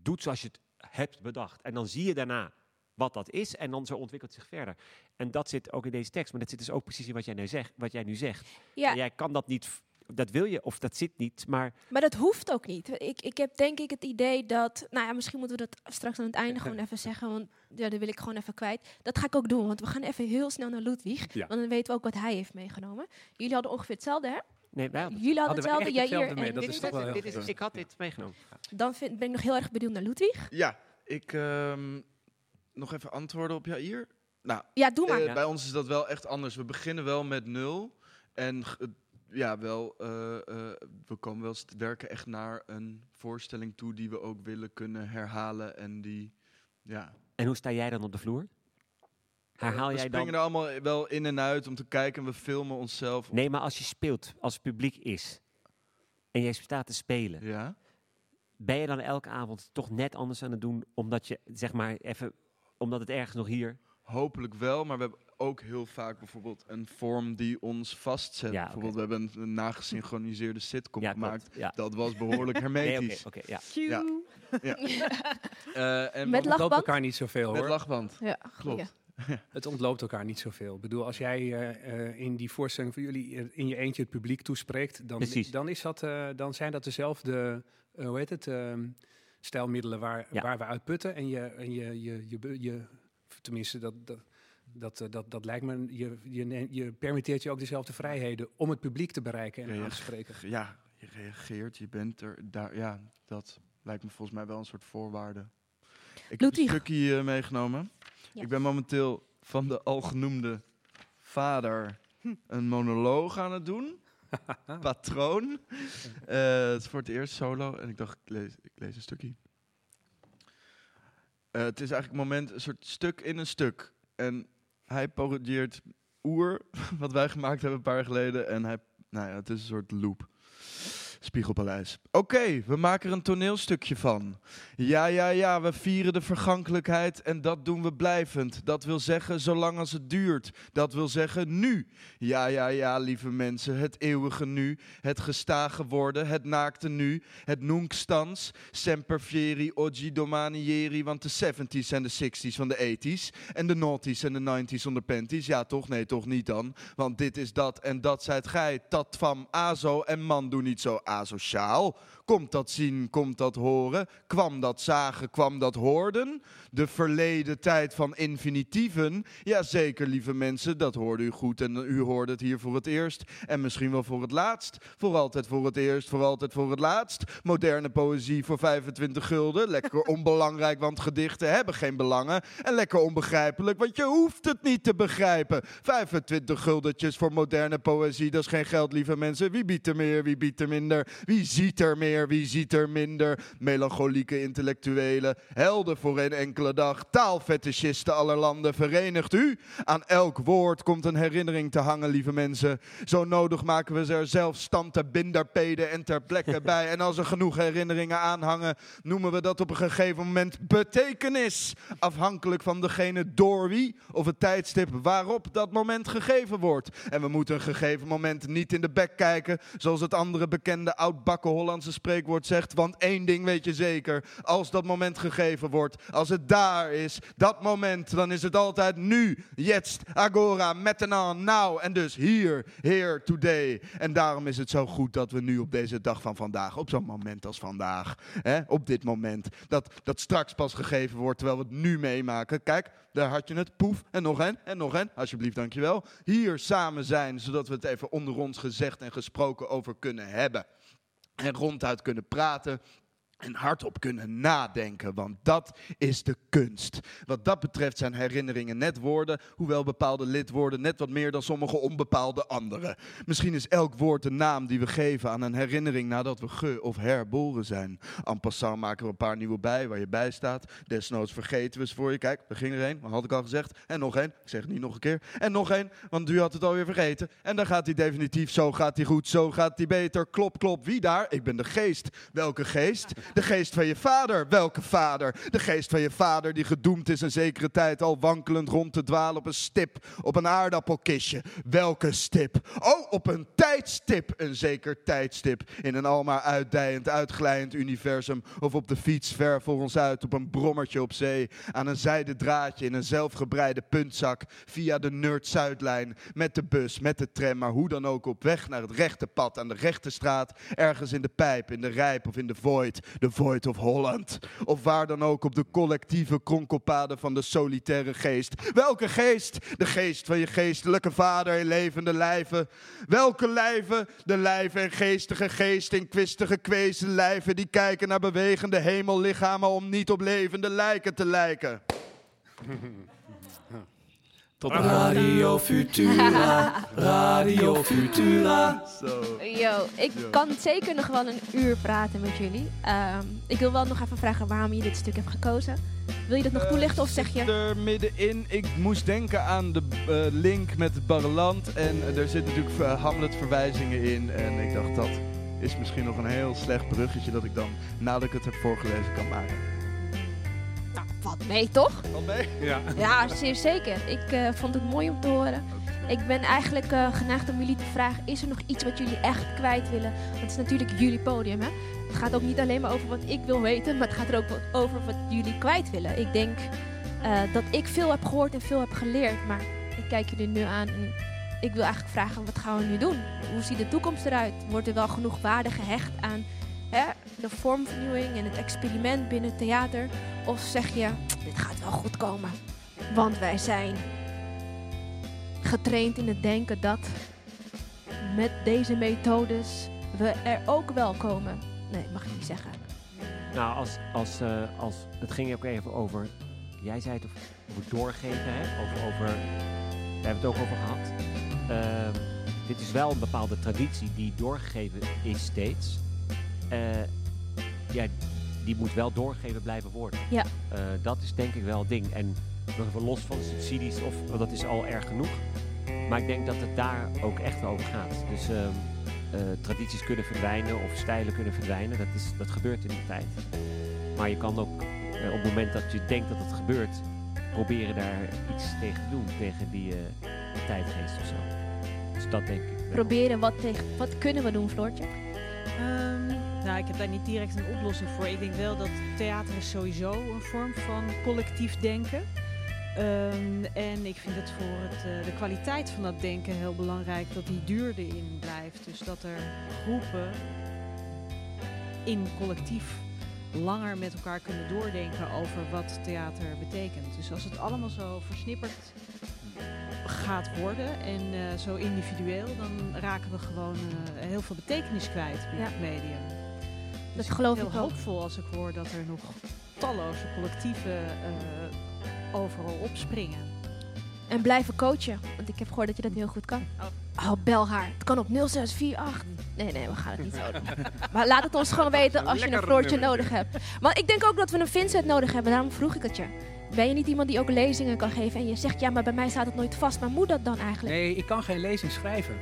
doet zoals je het hebt bedacht. En dan zie je daarna wat dat is en dan zo ontwikkelt het zich verder. En dat zit ook in deze tekst, maar dat zit dus ook precies in wat jij nu zegt. Wat jij nu zegt.
Ja.
En jij kan dat niet, dat wil je of dat zit niet, maar
Maar dat hoeft ook niet. Ik, ik heb denk ik het idee dat... Nou ja, misschien moeten we dat straks aan het einde gewoon even zeggen. Want ja, dat wil ik gewoon even kwijt. Dat ga ik ook doen. Want we gaan even heel snel naar Ludwig.
Ja.
Want dan weten we ook wat hij heeft meegenomen. Jullie hadden ongeveer hetzelfde, hè?
Nee, wij hadden,
Jullie hadden hetzelfde. Jij hier
dat is toch wel heel
dit is, ik had dit meegenomen.
Dan vind, ben ik nog heel erg benieuwd naar Ludwig.
Ja, ik ehm, nog even antwoorden op Jair. Nou,
Ja, doe maar.
eh,
Ja.
bij ons is dat wel echt anders. We beginnen wel met nul. En ja, wel, eh, eh, we komen wel st- werken echt naar een voorstelling toe die we ook willen kunnen herhalen. En die, ja.
En hoe sta jij dan op de vloer? Herhaal
we
jij
springen
dan?
er allemaal wel in en uit om te kijken. We filmen onszelf.
Nee, maar als je speelt, als het publiek is en jij staat te spelen,
Ja.
ben je dan elke avond toch net anders aan het doen, omdat je zeg maar even, omdat het ergens nog hier.
Hopelijk wel, maar we hebben ook heel vaak bijvoorbeeld een vorm die ons vastzet.
Ja,
bijvoorbeeld, we hebben een, een nagesynchroniseerde sitcom
Ja, klopt,
gemaakt.
ja.
Dat was behoorlijk hermetisch.
Nee, oké, oké, ja.
Ja. Ja. Eh, en
Met
loopt elkaar niet zoveel
Met
hoor.
lachband.
Ja,
Klopt.
Het ontloopt elkaar niet zoveel. Ik bedoel, als jij eh, eh, in die voorstelling van jullie in je eentje het publiek toespreekt, dan,
Precies.
dan, is dat, eh, dan zijn dat dezelfde, hoe heet het, ehm, stijlmiddelen waar,
Ja.
waar we uit putten. En je, en je, je, je, je tenminste, dat, dat, dat, dat, dat lijkt me, je, je, je permitteert je ook dezelfde vrijheden om het publiek te bereiken en aan te spreken.
Ja, je reageert, je bent er. Daar, ja, dat lijkt me volgens mij wel een soort voorwaarde. Ik heb een stukje eh, meegenomen.
Ja.
Ik ben momenteel van de algenoemde vader een monoloog aan het doen. Patroon. Eh, het is voor het eerst solo en ik dacht, ik lees, ik lees een stukje. Eh, het is eigenlijk een moment, een soort stuk in een stuk. En hij parodieert Oer, wat wij gemaakt hebben een paar jaar geleden. En hij, nou ja, het is een soort loop. Spiegelpaleis. Oké, we maken er een toneelstukje van. Ja, ja, ja, we vieren de vergankelijkheid en dat doen we blijvend. Dat wil zeggen, zolang als het duurt. Dat wil zeggen, nu. Ja, ja, ja, lieve mensen, het eeuwige nu. Het gestage worden, het naakte nu. Het nunc stans, semper fieri, oggi domani ieri. Want de 70s en de 60s van de 80s. En de noughties en de 90s zonder panties. Ja, toch? Nee, toch niet dan. Want dit is dat en dat zijt gij. Dat van azo en man, doe niet zo aso Shaw Komt dat zien, komt dat horen? Kwam dat zagen, kwam dat hoorden? De verleden tijd van infinitieven? Jazeker, lieve mensen, dat hoorde u goed en u hoorde het hier voor het eerst. En misschien wel voor het laatst. Voor altijd voor het eerst, voor altijd voor het laatst. Moderne poëzie voor 25 gulden. Lekker onbelangrijk, want gedichten hebben geen belangen. En lekker onbegrijpelijk, want je hoeft het niet te begrijpen. 25 guldetjes voor moderne poëzie, dat is geen geld, lieve mensen. Wie biedt er meer, wie biedt er minder? Wie ziet er meer, wie ziet er minder? Melancholieke intellectuelen, helden voor een enkele dag. Taalfetischisten aller landen, verenigt u. Aan elk woord komt een herinnering te hangen, lieve mensen. Zo nodig maken we ze er zelf stand te binderpeden en ter plekke bij. En als er genoeg herinneringen aanhangen, noemen we dat op een gegeven moment betekenis. Afhankelijk van degene door wie of het tijdstip waarop dat moment gegeven wordt. En we moeten een gegeven moment niet in de bek kijken, zoals het andere bekende oudbakken Hollandse spreekwoord zegt. Want één ding weet je zeker, als dat moment gegeven wordt, als het daar is, dat moment, dan is het altijd nu, jetzt, agora, maintenant, now. En dus hier, here, today. En daarom is het zo goed dat we nu op deze dag van vandaag, op zo'n moment als vandaag, hè, op dit moment, dat, dat straks pas gegeven wordt, terwijl we het nu meemaken. Kijk, daar had je het, poef, en nog een, en nog een, alsjeblieft, dankjewel. Hier samen zijn, zodat we het even onder ons gezegd en gesproken over kunnen hebben. En ronduit kunnen praten en hardop kunnen nadenken, want dat is de kunst. Wat dat betreft zijn herinneringen net woorden, hoewel bepaalde lidwoorden net wat meer dan sommige onbepaalde andere. Misschien is elk woord een naam die we geven aan een herinnering nadat we ge- of herboren zijn. En passant maken we een paar nieuwe bij waar je bij staat. Desnoods vergeten we ze voor je. Kijk, er ging er één, had ik al gezegd. En nog één, ik zeg het niet nog een keer. En nog één, want u had het alweer vergeten. En dan gaat hij definitief, zo gaat hij goed, zo gaat hij beter. Klop, klop, wie daar? Ik ben de geest. Welke geest? De geest van je vader. Welke vader? De geest van je vader die gedoemd is een zekere tijd al wankelend rond te dwalen op een stip, op een aardappelkistje. Welke stip? Oh, op een tijdstip. Een zeker tijdstip in een almaar uitdijend, uitglijend universum. Of op de fiets ver voor ons uit op een brommertje op zee. Aan een zijden draadje in een zelfgebreide puntzak. Via de Noord-Zuidlijn. Met de bus, met de tram. Maar hoe dan ook op weg naar het rechte pad aan de rechte straat. Ergens in de pijp, in de rijp of in de void. De void of Holland. Of waar dan ook op de collectieve kronkelpaden van de solitaire geest. Welke geest? De geest van je geestelijke vader in levende lijven. Welke lijven? De lijven en geestige geest in kwistige kwezen lijven die kijken naar bewegende hemellichamen om niet op levende lijken te lijken. Tot de
Radio Futura, Radio Futura.
Zo.
Yo, ik kan zeker nog wel een uur praten met jullie. Ehm, ik wil wel nog even vragen waarom je dit stuk hebt gekozen. Wil je dat nog toelichten of zeg je...
er middenin. Ik moest denken aan de eh, link met het Barreland. En eh, er zitten natuurlijk eh, Hamlet-verwijzingen in. En ik dacht, dat is misschien nog een heel slecht bruggetje dat ik dan, nadat ik het heb voorgelezen, kan maken.
Wat mee, toch?
Wat mee?
Ja.
Ja, zeer zeker. Ik eh, vond het mooi om te horen. Ik ben eigenlijk eh, geneigd om jullie te vragen: is er nog iets wat jullie echt kwijt willen? Want het is natuurlijk jullie podium, hè? Het gaat ook niet alleen maar over wat ik wil weten, maar het gaat er ook over wat jullie kwijt willen. Ik denk eh, dat ik veel heb gehoord en veel heb geleerd, maar ik kijk jullie nu aan en ik wil eigenlijk vragen: wat gaan we nu doen? Hoe ziet de toekomst eruit? Wordt er wel genoeg waarde gehecht aan hè, de vormvernieuwing en het experiment binnen het theater? Of zeg je: dit gaat wel goed komen? Want wij zijn getraind in het denken dat met deze methodes we er ook wel komen. Nee, mag ik niet zeggen.
Nou, als, als, eh, als, het ging ook even over, jij zei het over, doorgeven, hè? Over, over, daar hebben we het ook over gehad. Ehm, dit is wel een bepaalde traditie die doorgegeven is steeds. Eh, ja, die moet wel doorgegeven blijven worden.
Ja.
Eh, dat is denk ik wel het ding. En nog even los van subsidies, of, want dat is al erg genoeg. Maar ik denk dat het daar ook echt over gaat. Dus ehm, eh, tradities kunnen verdwijnen of stijlen kunnen verdwijnen. Dat, is, dat gebeurt in de tijd. Maar je kan ook op het moment dat je denkt dat het gebeurt, proberen daar iets tegen te doen. Tegen die eh, tijdgeest of zo. Dus dat denk ik. wel.
Proberen wat tegen. Wat kunnen we doen, Floortje?
Ehm, nou, ik heb daar niet direct een oplossing voor. Ik denk wel dat theater is sowieso een vorm van collectief denken. Ehm, en ik vind het voor het, eh, de kwaliteit van dat denken heel belangrijk dat die duur erin blijft. Dus dat er groepen in collectief langer met elkaar kunnen doordenken over wat theater betekent. Dus als het allemaal zo versnipperd gaat worden en eh, zo individueel, dan raken we gewoon eh, heel veel betekenis kwijt
Ja.
het medium.
Dat geloof
ik ben
ik
heel
ook.
hoopvol als ik hoor dat er nog talloze collectieven eh, overal opspringen.
En blijven coachen. Want ik heb gehoord dat je dat heel goed kan. Oh, bel haar. Het kan op 0648. Nee, nee, we gaan het niet zo doen. Maar laat het ons gewoon weten als je een Floortje nodig hebt. Want ik denk ook dat we een Vincent nodig hebben. Daarom vroeg ik het je. Ben je niet iemand die ook lezingen kan geven en je zegt ja, maar bij mij staat het nooit vast. Maar moet dat dan eigenlijk?
Nee, ik kan geen lezing schrijven.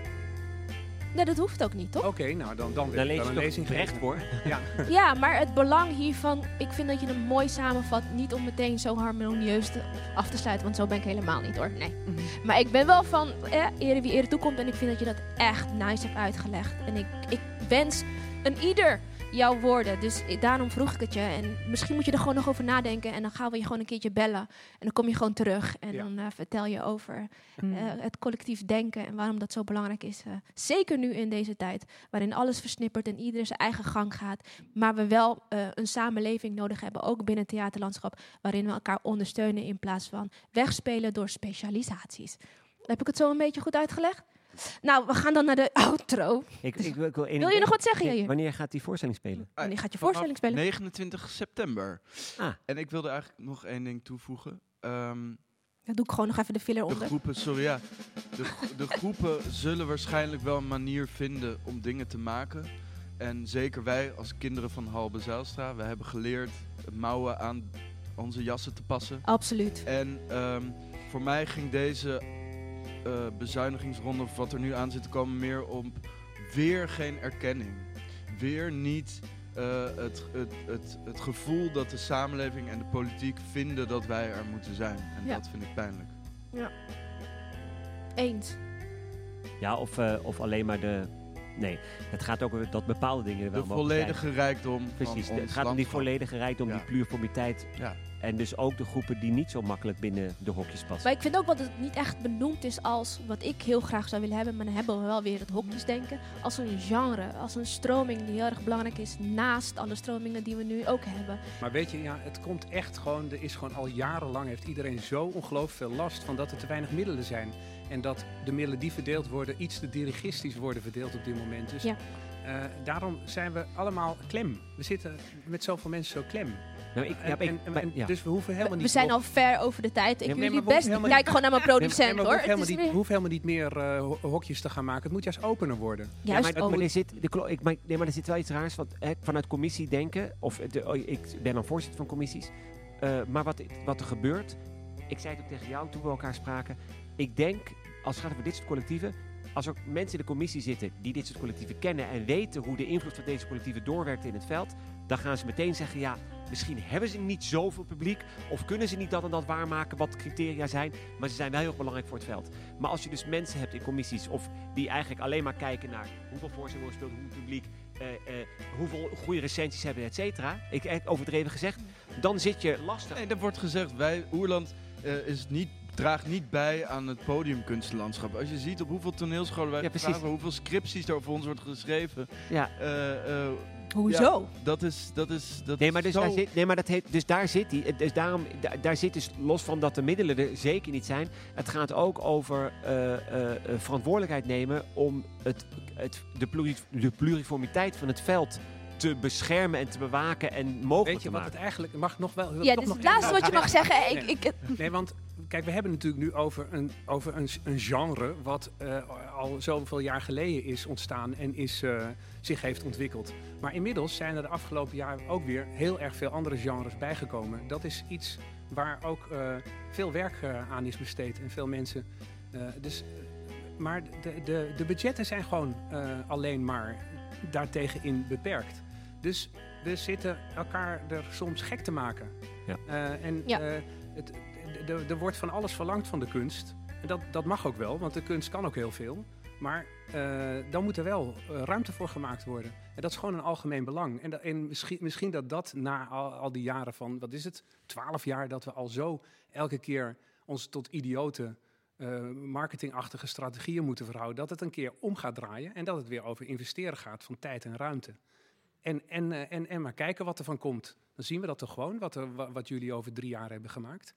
Nee, dat hoeft ook niet, toch?
Oké, nou dan, dan
Dan
ik
lees
wel
je
een lezing
recht voor.
Ja.
Ja, maar het belang hiervan, ik vind dat je hem mooi samenvat. Niet om meteen zo harmonieus te, af te sluiten, want zo ben ik helemaal niet hoor. Nee. Maar ik ben wel van eh, ere wie ere toekomt en ik vind dat je dat echt nice hebt uitgelegd. En ik, ik wens een ieder jouw woorden. Dus daarom vroeg ik het je. En misschien moet je er gewoon nog over nadenken en dan gaan we je gewoon een keertje bellen. En dan kom je gewoon terug en
Ja.
dan eh, vertel je over
Mm.
eh, het collectief denken en waarom dat zo belangrijk is. eh, zeker nu in deze tijd, waarin alles versnippert en ieder zijn eigen gang gaat. Maar we wel eh, een samenleving nodig hebben, ook binnen het theaterlandschap, waarin we elkaar ondersteunen in plaats van wegspelen door specialisaties. Heb ik het zo een beetje goed uitgelegd? Nou, we gaan dan naar de outro.
Ik, ik, wil- ik wil, één
Wil je nog wat zeggen?
Wanneer gaat die voorstelling spelen?
Wanneer gaat je voorstelling spelen?
29 september.
Ah.
En ik wilde eigenlijk nog één ding toevoegen. Ehm,
Dan doe ik gewoon nog even de filler
de
onder.
groepen, sorry ja. De, de groepen zullen waarschijnlijk wel een manier vinden om dingen te maken. En zeker wij als kinderen van Halbe Zijlstra, we hebben geleerd mouwen aan onze jassen te passen.
Absoluut.
En ehm, voor mij ging deze eh, bezuinigingsronde, of wat er nu aan zit te komen, meer om weer geen erkenning. Weer niet eh, het, het, het, het gevoel dat de samenleving en de politiek vinden dat wij er moeten zijn. En
Ja.
dat vind ik pijnlijk.
Ja. Eens.
Ja, of, eh, of alleen maar de... Nee, het gaat ook over dat bepaalde dingen er wel
De
mogen
volledige rijkdom van
Precies,
ons
het gaat om die volledige rijkdom,
Ja.
die pluriformiteit.
Ja.
En dus ook de groepen die niet zo makkelijk binnen de hokjes passen.
Maar ik vind ook wat het niet echt benoemd is als wat ik heel graag zou willen hebben. Maar dan hebben we wel weer het hokjesdenken. Als een genre, als een stroming die heel erg belangrijk is. Naast alle stromingen die we nu ook hebben.
Maar weet je, ja, het komt echt gewoon, er is gewoon al jarenlang heeft iedereen zo ongelooflijk veel last van dat er te weinig middelen zijn. En dat de middelen die verdeeld worden, iets te dirigistisch worden verdeeld op dit moment. Dus
Ja.
eh, daarom zijn we allemaal klem. We zitten met zoveel mensen zo klem.
Nou, ik-
En-
ja, ik-
en- en-
maar-
en
ja.
Dus we hoeven helemaal
We
niet...
zijn
nog-
al ver over de tijd. Ik jullie
we
best.
helemaal
Kijk gewoon naar mijn producent
maar we
hoor.
hoeven helemaal we hoeven helemaal niet meer eh, ho- hokjes te gaan maken. Het moet juist opener worden.
Ja,
Juist
maar, er zit, de, klo- ik, maar, nee, maar er zit wel iets raars. Want, hè, vanuit commissie denken, of de, oh, ik ben dan voorzitter van commissies. eh, maar wat, wat er gebeurt, ik zei het ook tegen jou toen we elkaar spraken. Ik denk, als het gaat over dit soort collectieven, als er mensen in de commissie zitten die dit soort collectieven kennen en weten hoe de invloed van deze collectieven doorwerkt in het veld, dan gaan ze meteen zeggen, ja, misschien hebben ze niet zoveel publiek of kunnen ze niet dat en dat waarmaken wat criteria zijn, maar ze zijn wel heel erg belangrijk voor het veld. Maar als je dus mensen hebt in commissies of die eigenlijk alleen maar kijken naar hoeveel voorstellingen worden gespeeld, hoeveel publiek, eh, eh, hoeveel goede recensies hebben, et cetera, ik overdreven gezegd, dan zit je lastig.
Nee, er wordt gezegd, wij, Oerland eh, is niet, draagt niet bij aan het podiumkunstenlandschap. Als je ziet op hoeveel toneelscholen wij
Ja,
vragen, hoeveel scripties er voor ons wordt geschreven.
Ja.
eh,
Hoezo?
ja, dat is, dat is, dat
Nee, maar, dus, daar zit, nee, maar dat heet, dus daar zit hij. Dus daarom, da- daar zit dus los van dat de middelen er zeker niet zijn. Het gaat ook over eh, eh, eh, verantwoordelijkheid nemen om het, het, de, pluri, de pluriformiteit van het veld te beschermen en te bewaken en mogelijk
Weet je
te
wat
maken.
het eigenlijk... Mag nog wel...
Ja,
toch
dit is
nog
het laatste wat je mag zeggen. Ik, ik,
Nee, want kijk, we hebben het natuurlijk nu over een, over een, een genre wat eh, al zoveel jaar geleden is ontstaan en is, eh, zich heeft ontwikkeld. Maar inmiddels zijn er de afgelopen jaren ook weer heel erg veel andere genres bijgekomen. Dat is iets waar ook eh, veel werk aan is besteed en veel mensen. eh, dus maar de, de, de budgetten zijn gewoon eh, alleen maar daartegenin beperkt. Dus we zitten elkaar er soms gek te maken.
Ja.
Eh, en
Ja.
eh, het, er wordt van alles verlangd van de kunst. En dat, dat mag ook wel, want de kunst kan ook heel veel. Maar eh, dan moet er wel eh, ruimte voor gemaakt worden. En dat is gewoon een algemeen belang. En, en misschien, dat dat na al, die jaren van, wat is het, twaalf jaar, dat we al zo elke keer ons tot idiote eh, marketingachtige strategieën moeten verhouden, dat het een keer om gaat draaien en dat het weer over investeren gaat van tijd en ruimte. En, en, en, en maar kijken wat er van komt. Dan zien we dat toch gewoon, wat, wa- wat jullie over drie jaar hebben gemaakt.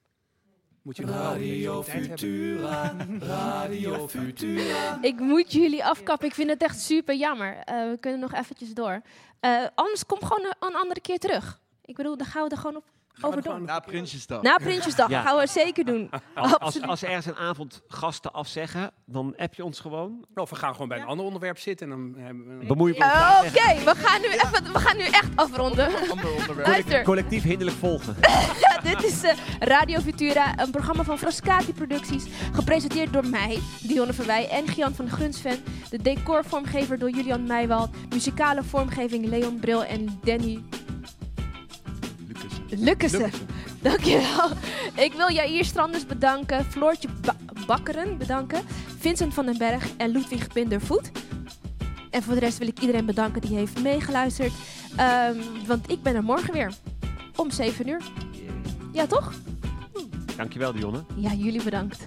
Moet je
Radio Futura. Radio Futura.
Ik moet jullie afkappen. Ik vind het echt super jammer. Eh, we kunnen nog eventjes door. Eh, anders kom gewoon een, een andere keer terug. Ik bedoel, dan gaan we er gewoon op, over.
Na Prinsjesdag.
Na Prinsjesdag
Ja.
gaan we zeker doen.
Als, als, als er ergens een avond gasten afzeggen, dan app je ons gewoon.
Of we gaan gewoon bij een ander onderwerp zitten. En dan hebben we...
Bemoei je
Eh, Oké, we gaan nu even, we gaan nu echt afronden. Luister,
Collectief hinderlijk volgen.
dit is eh, Radio Futura, een programma van Frascati Producties. Gepresenteerd door mij, Dionne Verwij en Gian van Grunsven. De decorvormgever door Julian Meijwald. Muzikale vormgeving Leon Bril en Danny Lukkessen. Dankjewel. Ik wil Jair Stranders bedanken, Floortje ba Bakkeren bedanken, Vincent van den Berg en Ludwig Bindervoet. En voor de rest wil ik iedereen bedanken die heeft meegeluisterd. Ehm, want ik ben er morgen weer. Om 7 uur. Ja, toch?
Dankjewel, Dionne.
Ja, jullie bedankt.